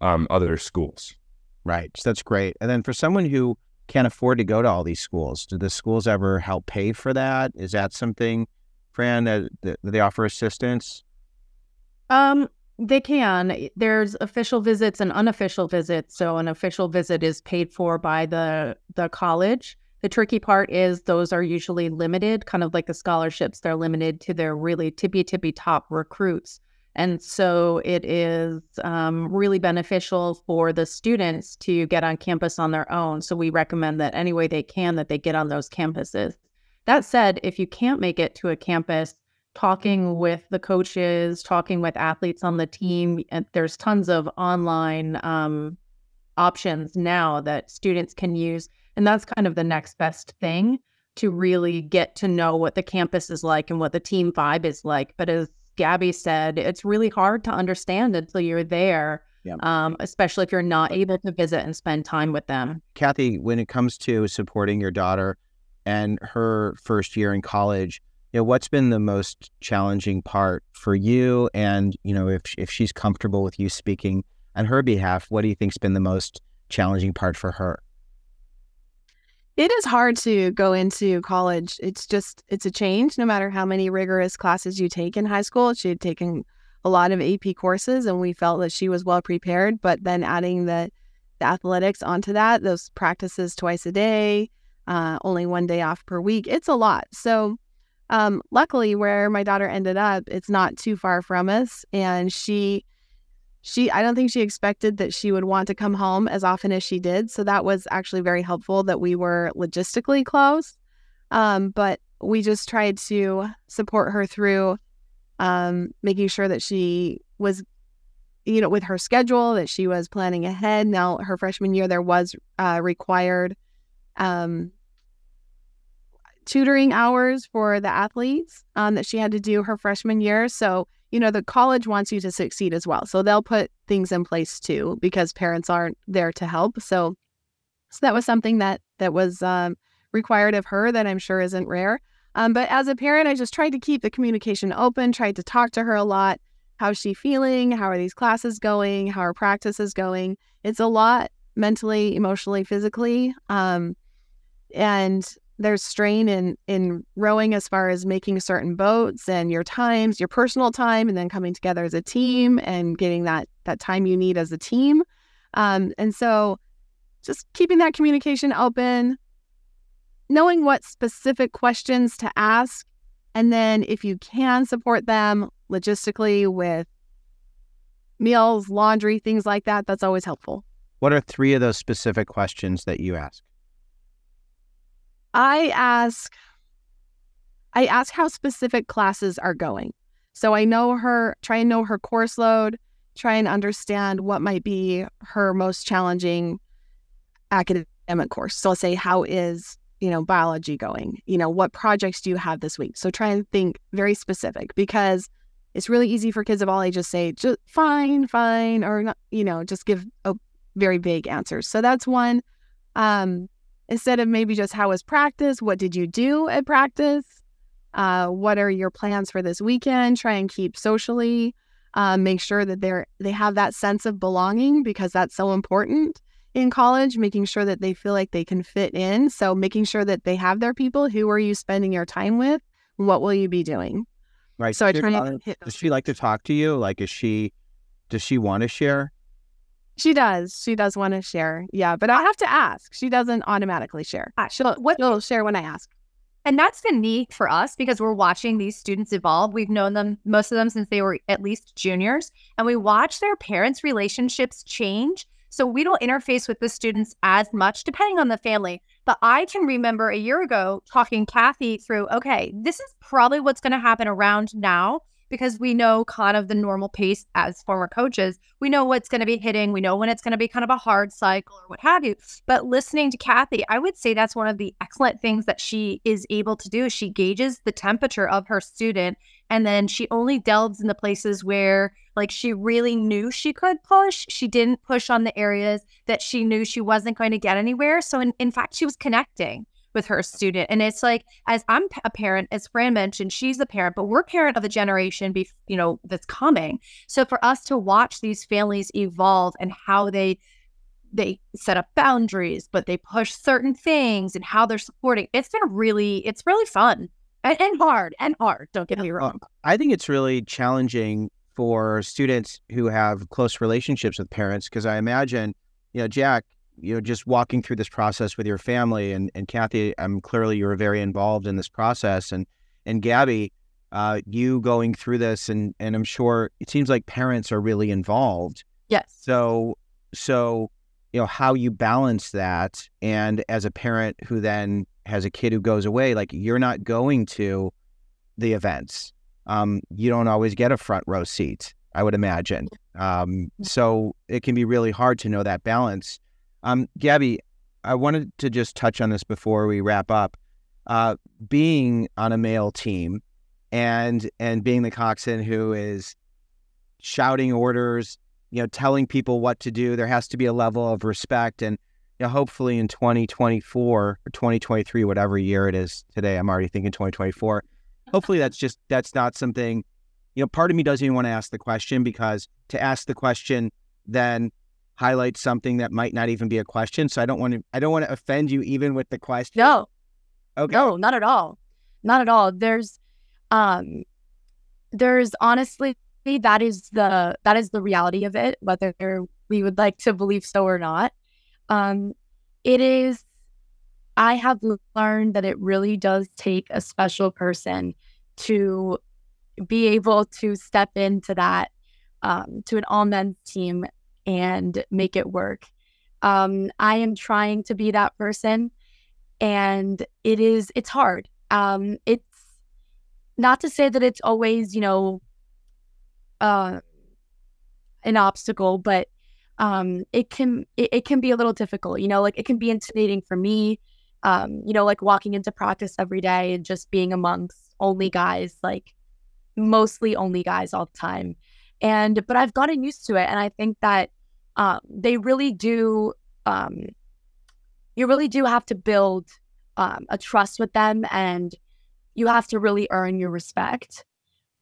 um, other schools. Right. So that's great. And then for someone who can't afford to go to all these schools, do the schools ever help pay for that? Is that something, Fran, that, that they offer assistance? Um, they can. There's official visits and unofficial visits. So an official visit is paid for by the the college. The tricky part is those are usually limited, kind of like the scholarships. They're limited to their really tippy tippy top recruits. And so it is um, really beneficial for the students to get on campus on their own. So we recommend that any way they can that they get on those campuses. That said, if you can't make it to a campus, talking with the coaches, talking with athletes on the team, and there's tons of online um, options now that students can use. And that's kind of the next best thing to really get to know what the campus is like and what the team vibe is like. But as Gabby said, it's really hard to understand until you're there. Yeah. um, especially if you're not able to visit and spend time with them. Kathy, when it comes to supporting your daughter and her first year in college, you know, what's been the most challenging part for you? And you know, if if she's comfortable with you speaking on her behalf, what do you think's been the most challenging part for her? It is hard to go into college. It's just it's a change no matter how many rigorous classes you take in high school. She had taken a lot of AP courses and we felt that she was well prepared, but then adding the, the athletics onto that, those practices twice a day, uh, only one day off per week, it's a lot. So um, luckily where my daughter ended up, it's not too far from us. And she she i don't think she expected that she would want to come home as often as she did so that was actually very helpful that we were logistically close. Um, but we just tried to support her through um, making sure that she was you know with her schedule that she was planning ahead. Now her freshman year there was uh, required um, tutoring hours for the athletes um, that she had to do her freshman year. So you know, the college wants you to succeed as well. So they'll put things in place too because parents aren't there to help. So, so that was something that that was um, required of her that I'm sure isn't rare. Um, but as a parent, I just tried to keep the communication open, tried to talk to her a lot. How's she feeling? How are these classes going? How are practices going? It's a lot mentally, emotionally, physically. Um, and there's strain in in rowing as far as making certain boats and your times, your personal time, and then coming together as a team and getting that that time you need as a team. Um, and so, just keeping that communication open, knowing what specific questions to ask, and then if you can support them logistically with meals, laundry, things like that, that's always helpful. What are three of those specific questions that you ask? I ask I ask how specific classes are going. So I know her, try and know her course load, try and understand what might be her most challenging academic course. So I'll say, how is, you know, biology going? You know, what projects do you have this week? So try and think very specific because it's really easy for kids of all ages say, just fine, fine, or not, you know, just give a very vague answers. So that's one. Um, instead of maybe just how was practice, what did you do at practice? Uh, what are your plans for this weekend? Try and keep socially. Uh, make sure that they're they have that sense of belonging because that's so important in college. Making sure that they feel like they can fit in. So making sure that they have their people. Who are you spending your time with? What will you be doing? Right. So I try to hit. Does she like to talk to you? Like, is she? Does she want to share? She does. She does want to share. Yeah, but I have to ask. She doesn't automatically share. She'll, what- she'll share when I ask. And that's been neat for us because we're watching these students evolve. We've known them, most of them, since they were at least juniors, and we watch their parents' relationships change. So we don't interface with the students as much, depending on the family. But I can remember a year ago talking Kathy through, okay, this is probably what's going to happen around now because we know kind of the normal pace as former coaches. We know what's going to be hitting. We know when it's going to be kind of a hard cycle or what have you. But listening to Kathy, I would say that's one of the excellent things that she is able to do. She gauges the temperature of her student and then she only delves in the places where like she really knew she could push. She didn't push on the areas that she knew she wasn't going to get anywhere. So in, in fact, she was connecting with her student. And it's like, as I'm a parent, as Fran mentioned, she's a parent, but we're parent of the generation, be, you know, that's coming. So for us to watch these families evolve and how they they set up boundaries, but they push certain things and how they're supporting, it's been really, it's really fun and, and hard and hard. Don't get me uh, wrong. I think it's really challenging for students who have close relationships with parents because I imagine, you know, Jack, you know, just walking through this process with your family and, and Kathy, I'm clearly you were very involved in this process and and Gabby, uh, you going through this and and I'm sure it seems like parents are really involved. Yes. So so you know how you balance that and as a parent who then has a kid who goes away, like you're not going to the events. Um, you don't always get a front row seat, I would imagine. Um, so it can be really hard to know that balance. Um, Gabby, I wanted to just touch on this before we wrap up. Uh, being on a male team and and being the coxswain who is shouting orders, you know, telling people what to do. There has to be a level of respect. And you know, hopefully in 2024 or 2023, whatever year it is today, I'm already thinking 2024. Hopefully that's just, that's not something, you know, part of me doesn't even want to ask the question because to ask the question then highlights something that might not even be a question. So I don't want to, I don't want to offend you even with the question. No, Okay. no, not at all. Not at all. There's, um, there's honestly that is the that is the reality of it, whether we would like to believe so or not. Um, it is. I have learned that it really does take a special person to be able to step into that um, to an all men's team and make it work. Um, I am trying to be that person, and it is it's hard. Um, it's not to say that it's always you know uh, an obstacle, but um, it can it, it can be a little difficult. You know, like it can be intimidating for me. Um, you know, like walking into practice every day and just being amongst only guys, like mostly only guys all the time. And but I've gotten used to it, and I think that um, they really do. Um, you really do have to build um, a trust with them, and you have to really earn your respect.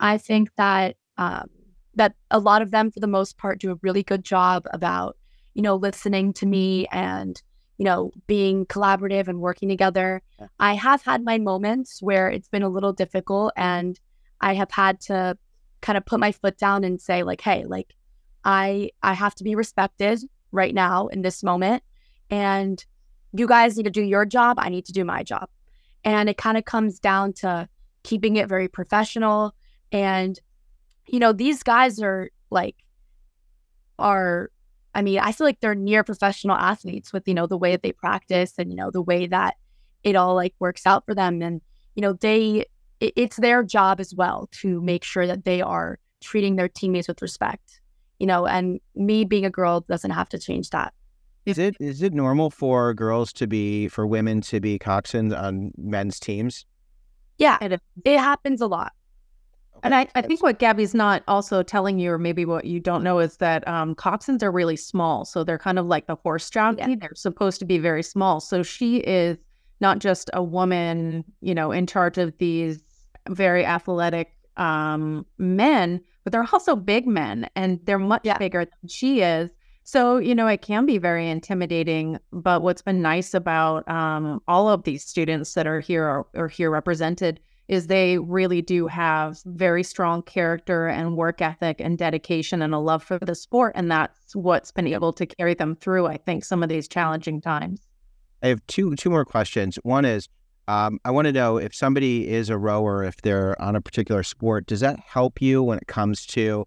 I think that um, that a lot of them, for the most part, do a really good job about you know listening to me and you know being collaborative and working together. I have had my moments where it's been a little difficult, and I have had to kind of put my foot down and say like, hey, like I I have to be respected right now in this moment, and you guys need to do your job. I need to do my job. And it kind of comes down to keeping it very professional. And, you know, these guys are like, are, I mean, I feel like they're near professional athletes with, you know, the way that they practice and, you know, the way that it all like works out for them. And, you know, they, it, it's their job as well to make sure that they are treating their teammates with respect, you know, and me being a girl doesn't have to change that. Is it is it normal for girls to be for women to be coxswains on men's teams? Yeah, It is. it happens a lot. And I, I think what Gabby's not also telling you, or maybe what you don't know, is that um, coxswains are really small. So they're kind of like the horse jockey. They're supposed to be very small. So she is not just a woman, you know, in charge of these very athletic um, men, but they're also big men and they're much Yeah. bigger than she is. So, you know, it can be very intimidating. But what's been nice about um, all of these students that are here or, or here represented is they really do have very strong character and work ethic and dedication and a love for the sport. And that's what's been able to carry them through, I think, some of these challenging times. I have two two more questions. One is, um, I want to know if somebody is a rower, if they're on a particular sport, does that help you when it comes to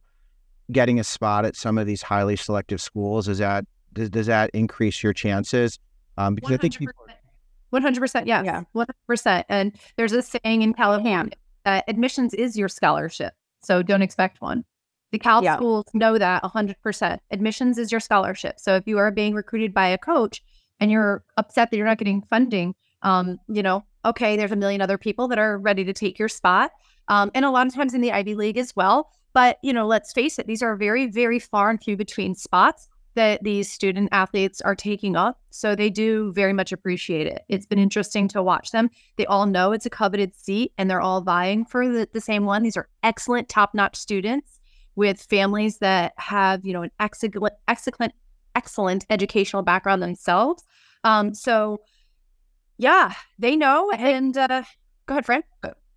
getting a spot at some of these highly selective schools? Is that does, does that increase your chances? Um, because I think people, One hundred percent, yes, Yeah. one hundred percent. And there's a saying in California that admissions is your scholarship, so don't expect one. The Cal Yeah. schools know that hundred percent. Admissions is your scholarship. So if you are being recruited by a coach and you're upset that you're not getting funding, um, you know, okay, there's a million other people that are ready to take your spot, um, and a lot of times in the Ivy League as well. But you know, let's face it, these are very, very far and few between spots that these student athletes are taking up. So they do very much appreciate it. It's been interesting to watch them. They all know it's a coveted seat and they're all vying for the, the same one. These are excellent, top notch students with families that have, you know, an excellent, excellent, excellent educational background themselves. Um, so yeah, they know. And uh, go ahead, Fran.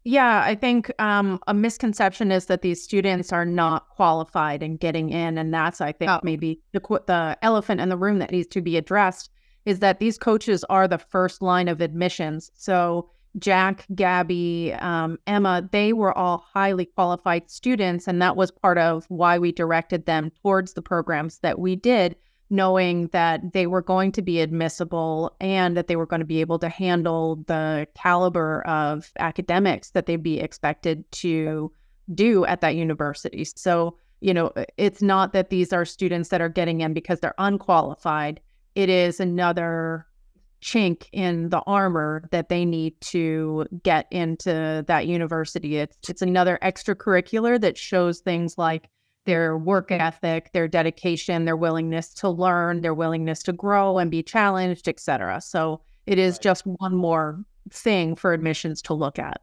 Yeah, I think um, a misconception is that these students are not qualified and getting in, and that's I think Oh. maybe the the elephant in the room that needs to be addressed is that these coaches are the first line of admissions. So Jack, Gabby, um, Emma, they were all highly qualified students, and that was part of why we directed them towards the programs that we did, knowing that they were going to be admissible and that they were going to be able to handle the caliber of academics that they'd be expected to do at that university. So, you know, it's not that these are students that are getting in because they're unqualified. It is another chink in the armor that they need to get into that university. It's it's another extracurricular that shows things like their work ethic, their dedication, their willingness to learn, their willingness to grow and be challenged, etc. So it is Right. just one more thing for admissions to look at.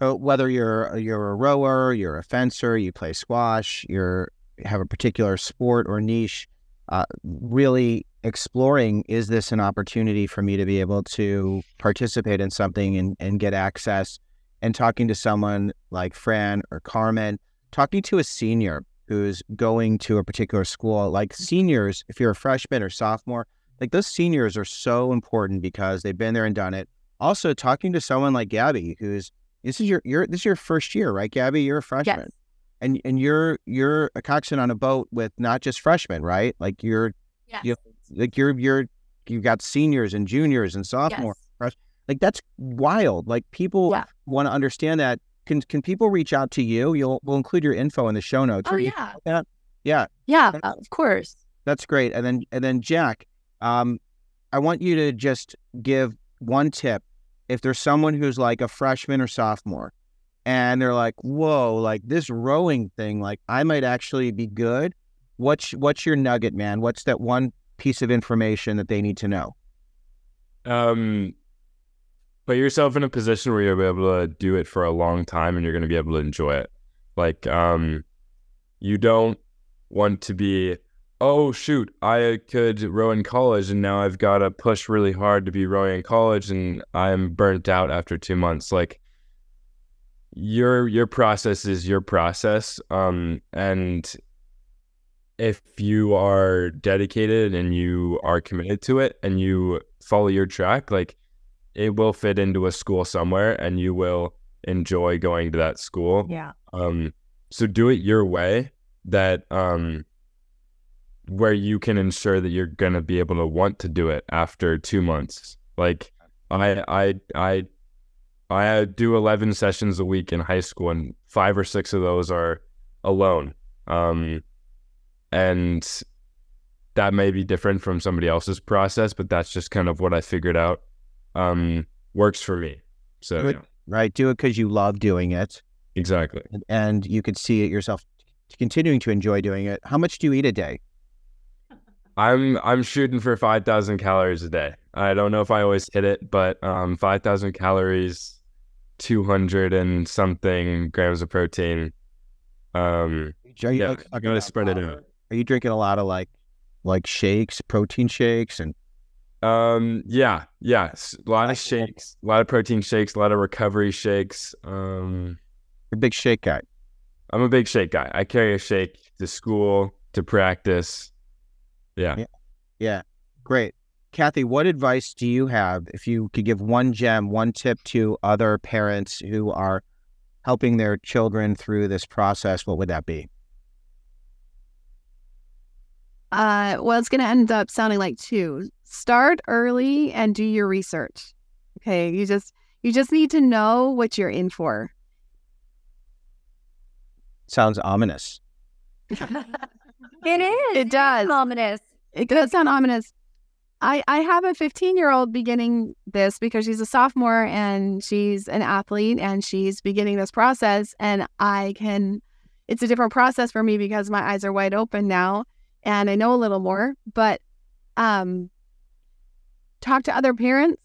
So whether you're you're a rower, you're a fencer, you play squash, you're have a particular sport or niche, uh, really exploring is this an opportunity for me to be able to participate in something and, and get access and talking to someone like Fran or Carmen, talking to a senior who's going to a particular school, like mm. seniors, if you're a freshman or sophomore, like those seniors are so important because they've been there and done it. Also talking to someone like Gabby, who's this is your your this is your first year, right, Gabby? You're a freshman. Yes. And and you're you're a coxswain on a boat with not just freshmen, right? Like you're Yes. you like you're you're you've got seniors and juniors and sophomore. Like that's wild. Like people Yeah. want to understand that. Can can people reach out to you? You'll we'll include your info in the show notes. Oh, Are yeah. that? Yeah, Yeah, of course. that's great. And then and then Jack, um, I want you to just give one tip. If there's someone who's like a freshman or sophomore, and they're like, "Whoa, like this rowing thing, like I might actually be good." What's what's your nugget, man? What's that one piece of information that they need to know? Um, put yourself in a position where you'll be able to do it for a long time and you're going to be able to enjoy it. Like, um, you don't want to be, oh, shoot, I could row in college and now I've got to push really hard to be rowing in college and I'm burnt out after two months. Like, your your process is your process um and if you are dedicated and you are committed to it and you follow your track, like it will fit into a school somewhere and you will enjoy going to that school. Yeah. Um, so do it your way that um where you can ensure that you're gonna be able to want to do it after two months. Like I I I I do eleven sessions a week in high school and five or six of those are alone. Um and that may be different from somebody else's process, but that's just kind of what I figured out um, works for me. So Good. yeah, Right? Do it because you love doing it, exactly. and, and you could see it yourself continuing to enjoy doing it. How much do you eat a day? I'm I'm shooting for five thousand calories a day. I don't know if I always hit it, but um, five thousand calories, two hundred and something grams of protein. Um, Are you, yeah, like, I'm gonna spread it out. Are you drinking a lot of like like shakes, protein shakes, and Um, yeah, yeah, A lot of shakes, a lot of protein shakes, a lot of recovery shakes. Um, a big shake guy? I'm a big shake guy. I carry a shake to school, to practice. Yeah. Yeah. Yeah, great. Kathy, what advice do you have if you could give one gem, one tip to other parents who are helping their children through this process? What would that be? Uh, well, it's going to end up sounding like two. Start early and do your research. Okay, you just you just need to know what you're in for. Sounds ominous. It is. It does. Ominous. It does sound ominous. I I have a 15 year old beginning this because she's a sophomore and she's an athlete and she's beginning this process and I can. It's a different process for me because my eyes are wide open now and I know a little more. But um, talk to other parents.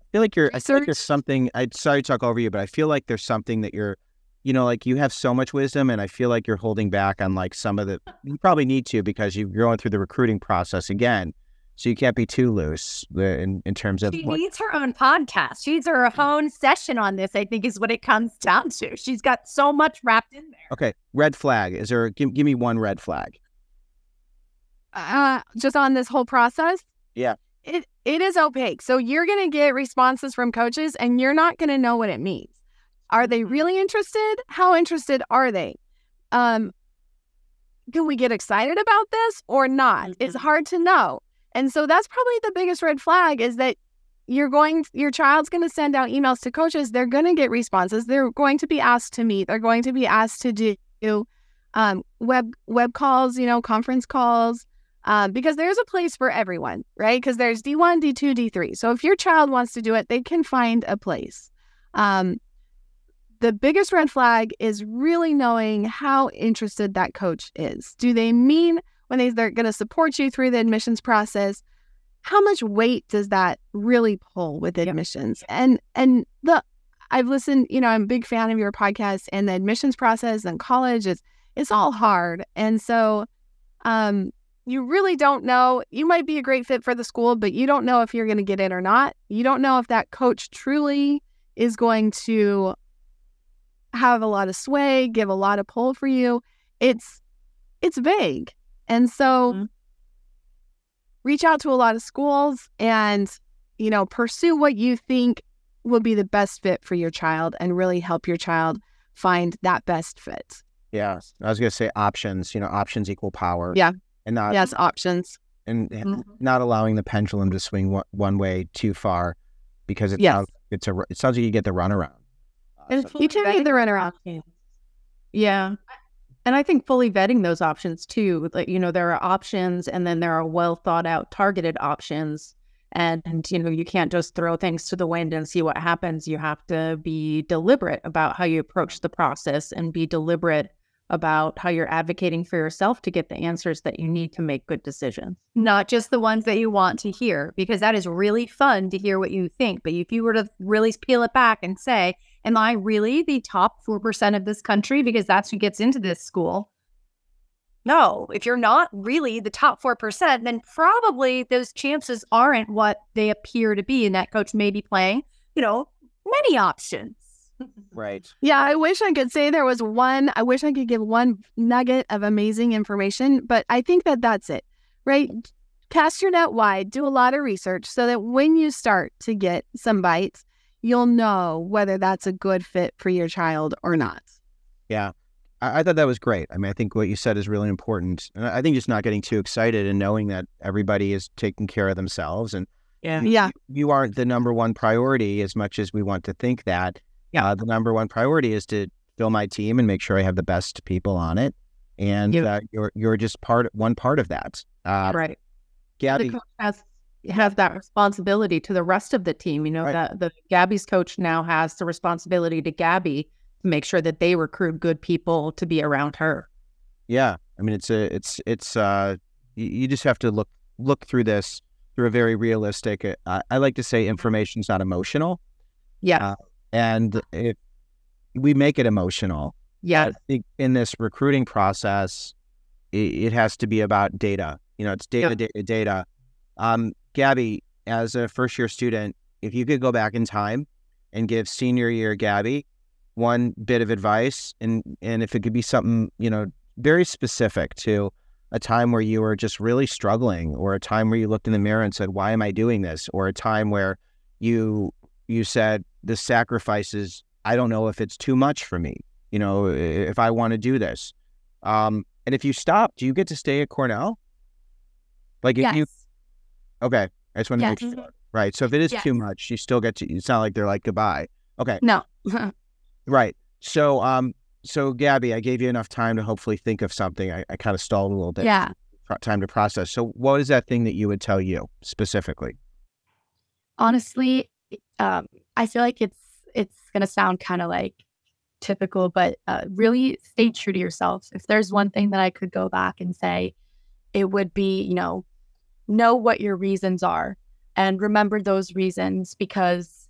I feel like you're. I feel like there's something. I sorry to talk over you, but I feel like there's something that you're. You know, like you have so much wisdom, and I feel like you're holding back on like some of the. You probably need to because you're going through the recruiting process again, so you can't be too loose uh, in in terms of She what. needs her own podcast. She needs her own session on this, I think, is what it comes down to. She's got so much wrapped in there. Okay, red flag. Is there? Give, give me one red flag. Uh, just on this whole process. Yeah. It it is opaque. So you're gonna get responses from coaches and you're not gonna know what it means. Are they really interested? How interested are they? Um can we get excited about this or not? It's hard to know. And so that's probably the biggest red flag is that you're going your child's going to send out emails to coaches they're going to get responses they're going to be asked to meet they're going to be asked to do um, web web calls you know conference calls um, because there's a place for everyone right because there's d1 d2 d3 so if your child wants to do it they can find a place um, the biggest red flag is really knowing how interested that coach is. Do they mean when they, they're going to support you through the admissions process? How much weight does that really pull with admissions? And and the I've listened, you know, I'm a big fan of your podcast and the admissions process and college is it's all hard. And so um you really don't know. You might be a great fit for the school, but you don't know if you're going to get in or not. You don't know if that coach truly is going to have a lot of sway, give a lot of pull for you. It's it's vague. And so mm-hmm. reach out to a lot of schools and you know, pursue what you think will be the best fit for your child and really help your child find that best fit. Yeah. I was going to say options, you know, options equal power. Yeah. And not Yes, options. And mm-hmm. not allowing the pendulum to swing one, one way too far because it yes. sounds it's a it sounds like you get the runaround. And you can get the runaround. Yeah. And I think fully vetting those options too. Like, you know, there are options and then there are well thought out targeted options. And, you know, you can't just throw things to the wind and see what happens. You have to be deliberate about how you approach the process and be deliberate about how you're advocating for yourself to get the answers that you need to make good decisions. Not just the ones that you want to hear, because that is really fun to hear what you think. But if you were to really peel it back and say, Am I really the top 4% of this country? Because that's who gets into this school. No, if you're not really the top 4%, then probably those chances aren't what they appear to be. And that coach may be playing, you know, many options. Right. Yeah, I wish I could say there was one. I wish I could give one nugget of amazing information, but I think that that's it, right? Cast your net wide, do a lot of research so that when you start to get some bites, you'll know whether that's a good fit for your child or not. Yeah. I, I thought that was great. I mean, I think what you said is really important. And I think just not getting too excited and knowing that everybody is taking care of themselves and yeah. Yeah. You, you aren't the number one priority as much as we want to think that yeah, uh, the number one priority is to fill my team and make sure I have the best people on it. And yep. uh, you're you're just part one part of that. Uh, right. Gabby has has that responsibility to the rest of the team. You know, right. that the Gabby's coach now has the responsibility to Gabby to make sure that they recruit good people to be around her. Yeah, I mean, it's a it's it's uh, you, you just have to look look through this through a very realistic. Uh, I like to say information's not emotional. Yeah. And it, we make it emotional. Yeah. in this recruiting process, it, it, has to be about data. You know, it's data, data, data. Um, Gabby, as a first year student, if you could go back in time and give senior year Gabby one bit of advice, and and if it could be something you know very specific to a time where you were just really struggling, or a time where you looked in the mirror and said, "Why am I doing this?" or a time where you you said, the sacrifices, I don't know if it's too much for me, you know, if I want to do this. Um, and if you stop, do you get to stay at Cornell? Like if yes. you, okay, I just want to yes. make sure. Right. So if it is yes. too much, you still get to, it's not like they're like goodbye. Okay. No. right. So, um, so Gabby, I gave you enough time to hopefully think of something. I, I kind of stalled a little bit. Yeah. Time to process. So, what is that thing that you would tell you specifically? Honestly, um, I feel like it's it's gonna sound kind of like typical, but uh, really stay true to yourself. If there's one thing that I could go back and say, it would be, you know, know what your reasons are and remember those reasons because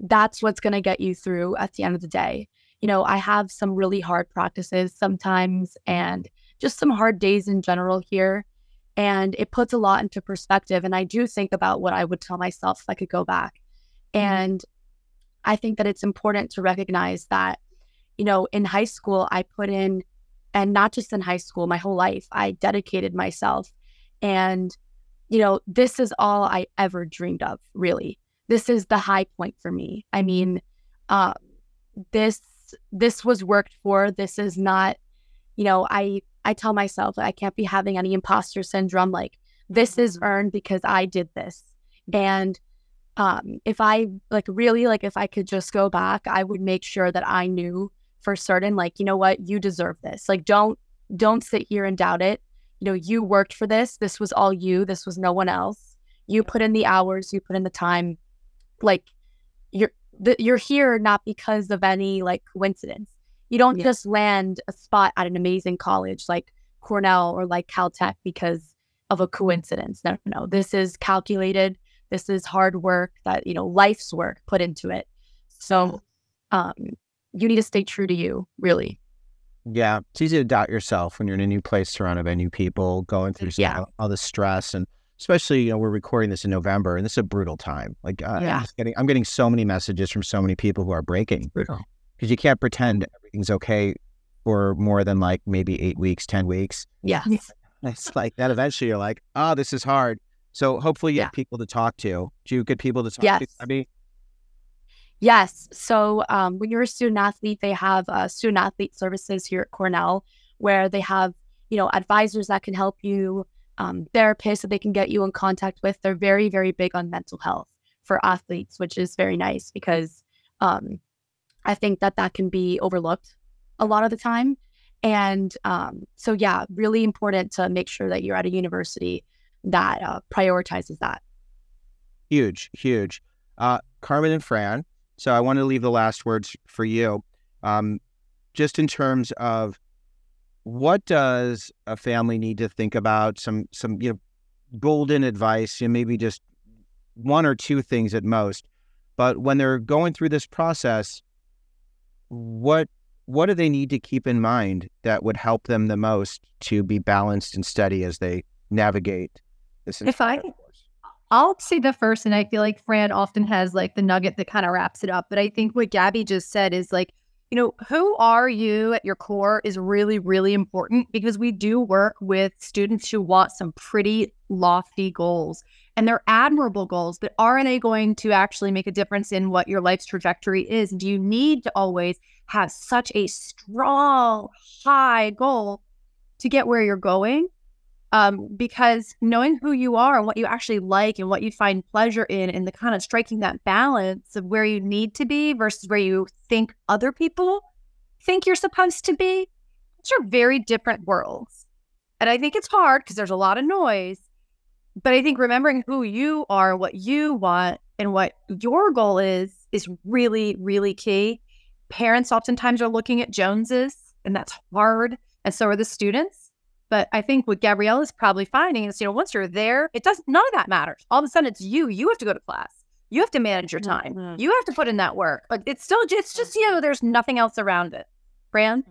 that's what's going to get you through at the end of the day. You know, I have some really hard practices sometimes and just some hard days in general here. And it puts a lot into perspective. And I do think about what I would tell myself if I could go back. Mm-hmm. And I think that it's important to recognize that, you know, in high school, I put in, and not just in high school, my whole life, I dedicated myself. And, you know, this is all I ever dreamed of, really. This is the high point for me. I mean, uh, this this was worked for. This is not, you know, I I tell myself I can't be having any imposter syndrome. Like this is earned because I did this, and um, if I like really like if I could just go back, I would make sure that I knew for certain, like, you know what, you deserve this. Like don't don't sit here and doubt it. You know, you worked for this. This was all you. This was no one else. You put in the hours, you put in the time. Like you're the, you're here not because of any like coincidence. You don't Yeah. just land a spot at an amazing college like Cornell or like Caltech because of a coincidence. No, no, this is calculated. This is hard work that you know life's work put into it. So, um, you need to stay true to you, really. Yeah, it's easy to doubt yourself when you're in a new place surrounded by new people, going through some- Yeah. all, all the stress, and especially you know we're recording this in November, and this is a brutal time. Like uh, Yeah. I'm getting, I'm getting so many messages from so many people who are breaking because you can't pretend everything's okay for more than like maybe eight weeks, ten weeks. Yeah. It's like that. Eventually, you're like, oh, this is hard. So hopefully, you Yeah. have people to talk to. Do you get people to talk to? Yes. I mean, Yes. So um, when you're a student athlete, they have uh, student athlete services here at Cornell, where they have you know advisors that can help you, um, therapists that they can get you in contact with. They're very very big on mental health for athletes, which is very nice because um, I think that that can be overlooked a lot of the time. And um, so yeah, really important to make sure that you're at a university that uh, prioritizes that. huge, huge. Uh, Carmen and Fran. So I want to leave the last words for you. Um, just in terms of what does a family need to think about? Some some you know golden advice, and maybe just one or two things at most. But when they're going through this process, what what do they need to keep in mind that would help them the most to be balanced and steady as they navigate this? If I- I'll say the first, and I feel like Fran often has like the nugget that kind of wraps it up. But I think what Gabby just said is like, you know, who are you at your core is really, really important because we do work with students who want some pretty lofty goals and they're admirable goals, but are they going to actually make a difference in what your life's trajectory is? Do you need to always have such a strong, high goal to get where you're going? Um, because knowing who you are and what you actually like and what you find pleasure in and the kind of striking that balance of where you need to be versus where you think other people think you're supposed to be those are very different worlds. And i think it's hard because there's a lot of noise but i think remembering who you are what you want and what your goal is is really really key. Parents oftentimes are looking at joneses and that's hard and so are the students but I think what Gabrielle is probably finding is, you know, once you're there, it doesn't, none of that matters. All of a sudden, it's you. You have to go to class. You have to manage your time. Mhm. You have to put in that work. But it's still, it's just you. Know, there's nothing else around it. Fran?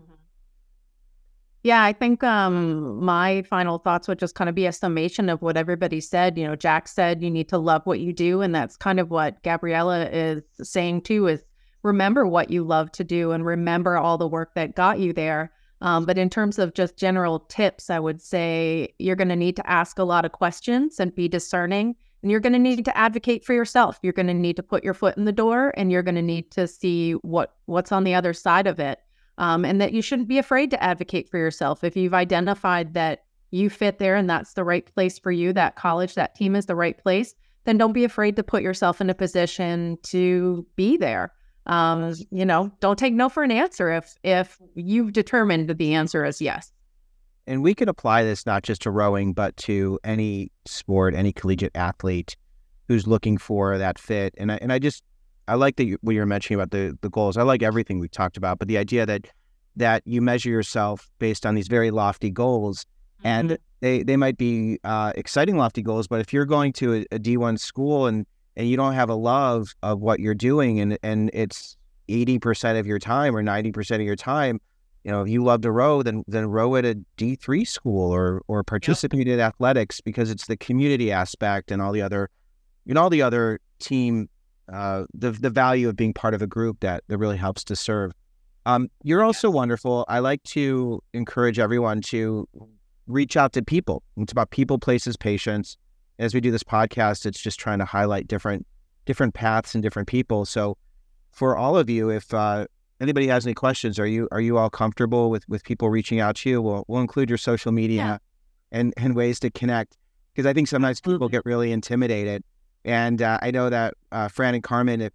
Yeah, I think um my final thoughts would just kind of be a summation of what everybody said. You know, Jack said you need to love what you do, and that's kind of what Gabriella is saying too. Is remember what you love to do and remember all the work that got you there. Um, but in terms of just general tips, I would say you're going to need to ask a lot of questions and be discerning. And you're going to need to advocate for yourself. You're going to need to put your foot in the door, and you're going to need to see what what's on the other side of it um, and that you shouldn't be afraid to advocate for yourself. If you've identified that you fit there and that's the right place for you, that college, that team is the right place, then don't be afraid to put yourself in a position to be there. Um, you know, don't take no for an answer if if you've determined that the answer is yes. and we could apply this not just to rowing, but to any sport, any collegiate athlete who's looking for that fit. And I, and I just I like that you, what you're mentioning about the the goals. I like everything we've talked about, but the idea that that you measure yourself based on these very lofty goals, and they they might be uh, exciting lofty goals, but if you're going to a, a D1 school and and you don't have a love of what you're doing, and and it's eighty percent of your time or ninety percent of your time, you know, if you love to row, then then row at a D three school or or participate in athletics because it's the community aspect and all the other, and all the other team, uh, the the value of being part of a group that that really helps to serve. Um, you're also wonderful. I like to encourage everyone to reach out to people. It's about people, places, patience. As we do this podcast, it's just trying to highlight different different paths and different people. So, for all of you, if uh, anybody has any questions, are you are you all comfortable with with people reaching out to you? We'll we'll include your social media Yeah. and and ways to connect because I think sometimes people get really intimidated. And uh, I know that uh, Fran and Carmen, if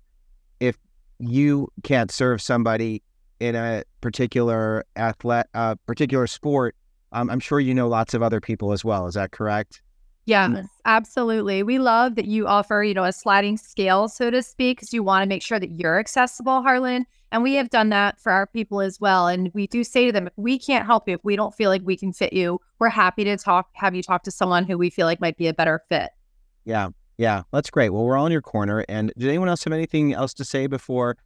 if you can't serve somebody in a particular athlete, uh, particular sport, um, I'm sure you know lots of other people as well. Is that correct? Yes, absolutely. We love that you offer, you know, a sliding scale, so to speak, because you want to make sure that you're accessible, Harlan. And we have done that for our people as well. And we do say to them, if we can't help you, if we don't feel like we can fit you, we're happy to talk, have you talk to someone who we feel like might be a better fit. Yeah, yeah, that's great. Well, we're all in your corner. And did anyone else have anything else to say before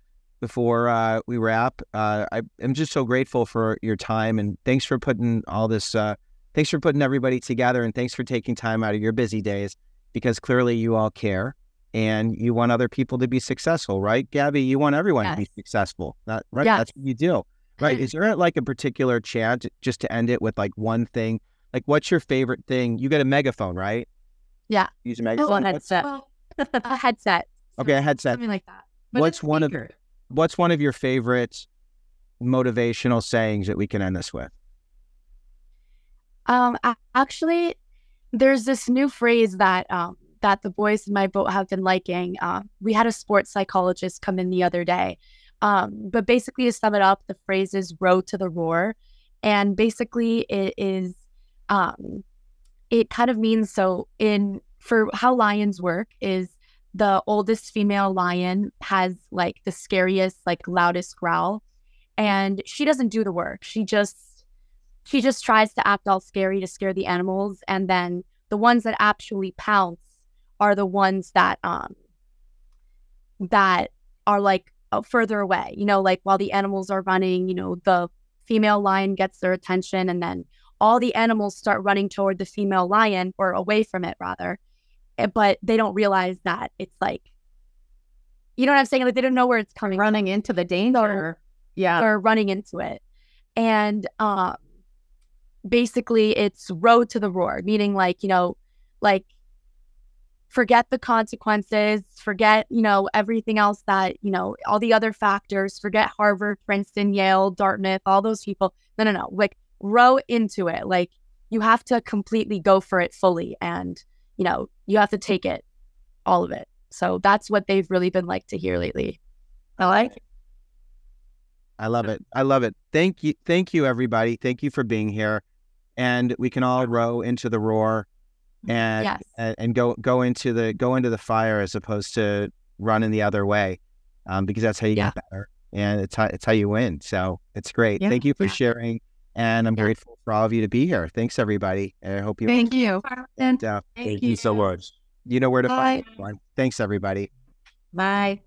before uh, we wrap? Uh, I am just so grateful for your time and thanks for putting all this. Uh, thanks for putting everybody together and thanks for taking time out of your busy days because clearly you all care and you want other people to be successful, right? Gabby, you want everyone to be successful, not right? Yes. That's what you do, right? Is there like a particular chant just to end it with like one thing? Like, what's your favorite thing? You get a megaphone, right? Yeah. Use a oh, megaphone. One headset. Well, a headset. Okay, a headset. Something like that. What's one of what's one of your favorite motivational sayings that we can end this with? Um, actually, there's this new phrase that um that the boys in my boat have been liking. Um, we had a sports psychologist come in the other day. Um, but basically, to sum it up, the phrase is "row to the roar," and basically, it is um, it kind of means so in for how lions work is the oldest female lion has like the scariest, like loudest growl, and she doesn't do the work. She just she just tries to act all scary to scare the animals and then the ones that actually pounce are the ones that um that are like uh, further away you know like while the animals are running you know the female lion gets their attention and then all the animals start running toward the female lion or away from it rather Eh, but they don't realize that it's like you know what i'm saying like they don't know where it's coming from running into the danger. Yeah. or running into it. And um, basically, it's road to the roar, meaning like, you know, like forget the consequences, forget, you know, everything else that, you know, all the other factors, forget Harvard, Princeton, Yale, Dartmouth, all those people. No, no, no. Like, row into it. Like, you have to completely go for it fully. And, you know, you have to take it, all of it. So that's what they've really been like to hear lately. I like I love it. I love it. Thank you. Thank you, everybody. Thank you for being here. And we can all row into the roar and Yes. and, and go go into the go into the fire as opposed to running the other way. Um, because that's how you Yeah. get better. And it's how it's how you win. So it's great. Yeah. Thank you for Yeah. sharing. And I'm Yeah. grateful for all of you to be here. Thanks everybody. And I hope you Thank you. And uh, Thank you so much. you know where to find Bye. everyone. Thanks everybody. Bye.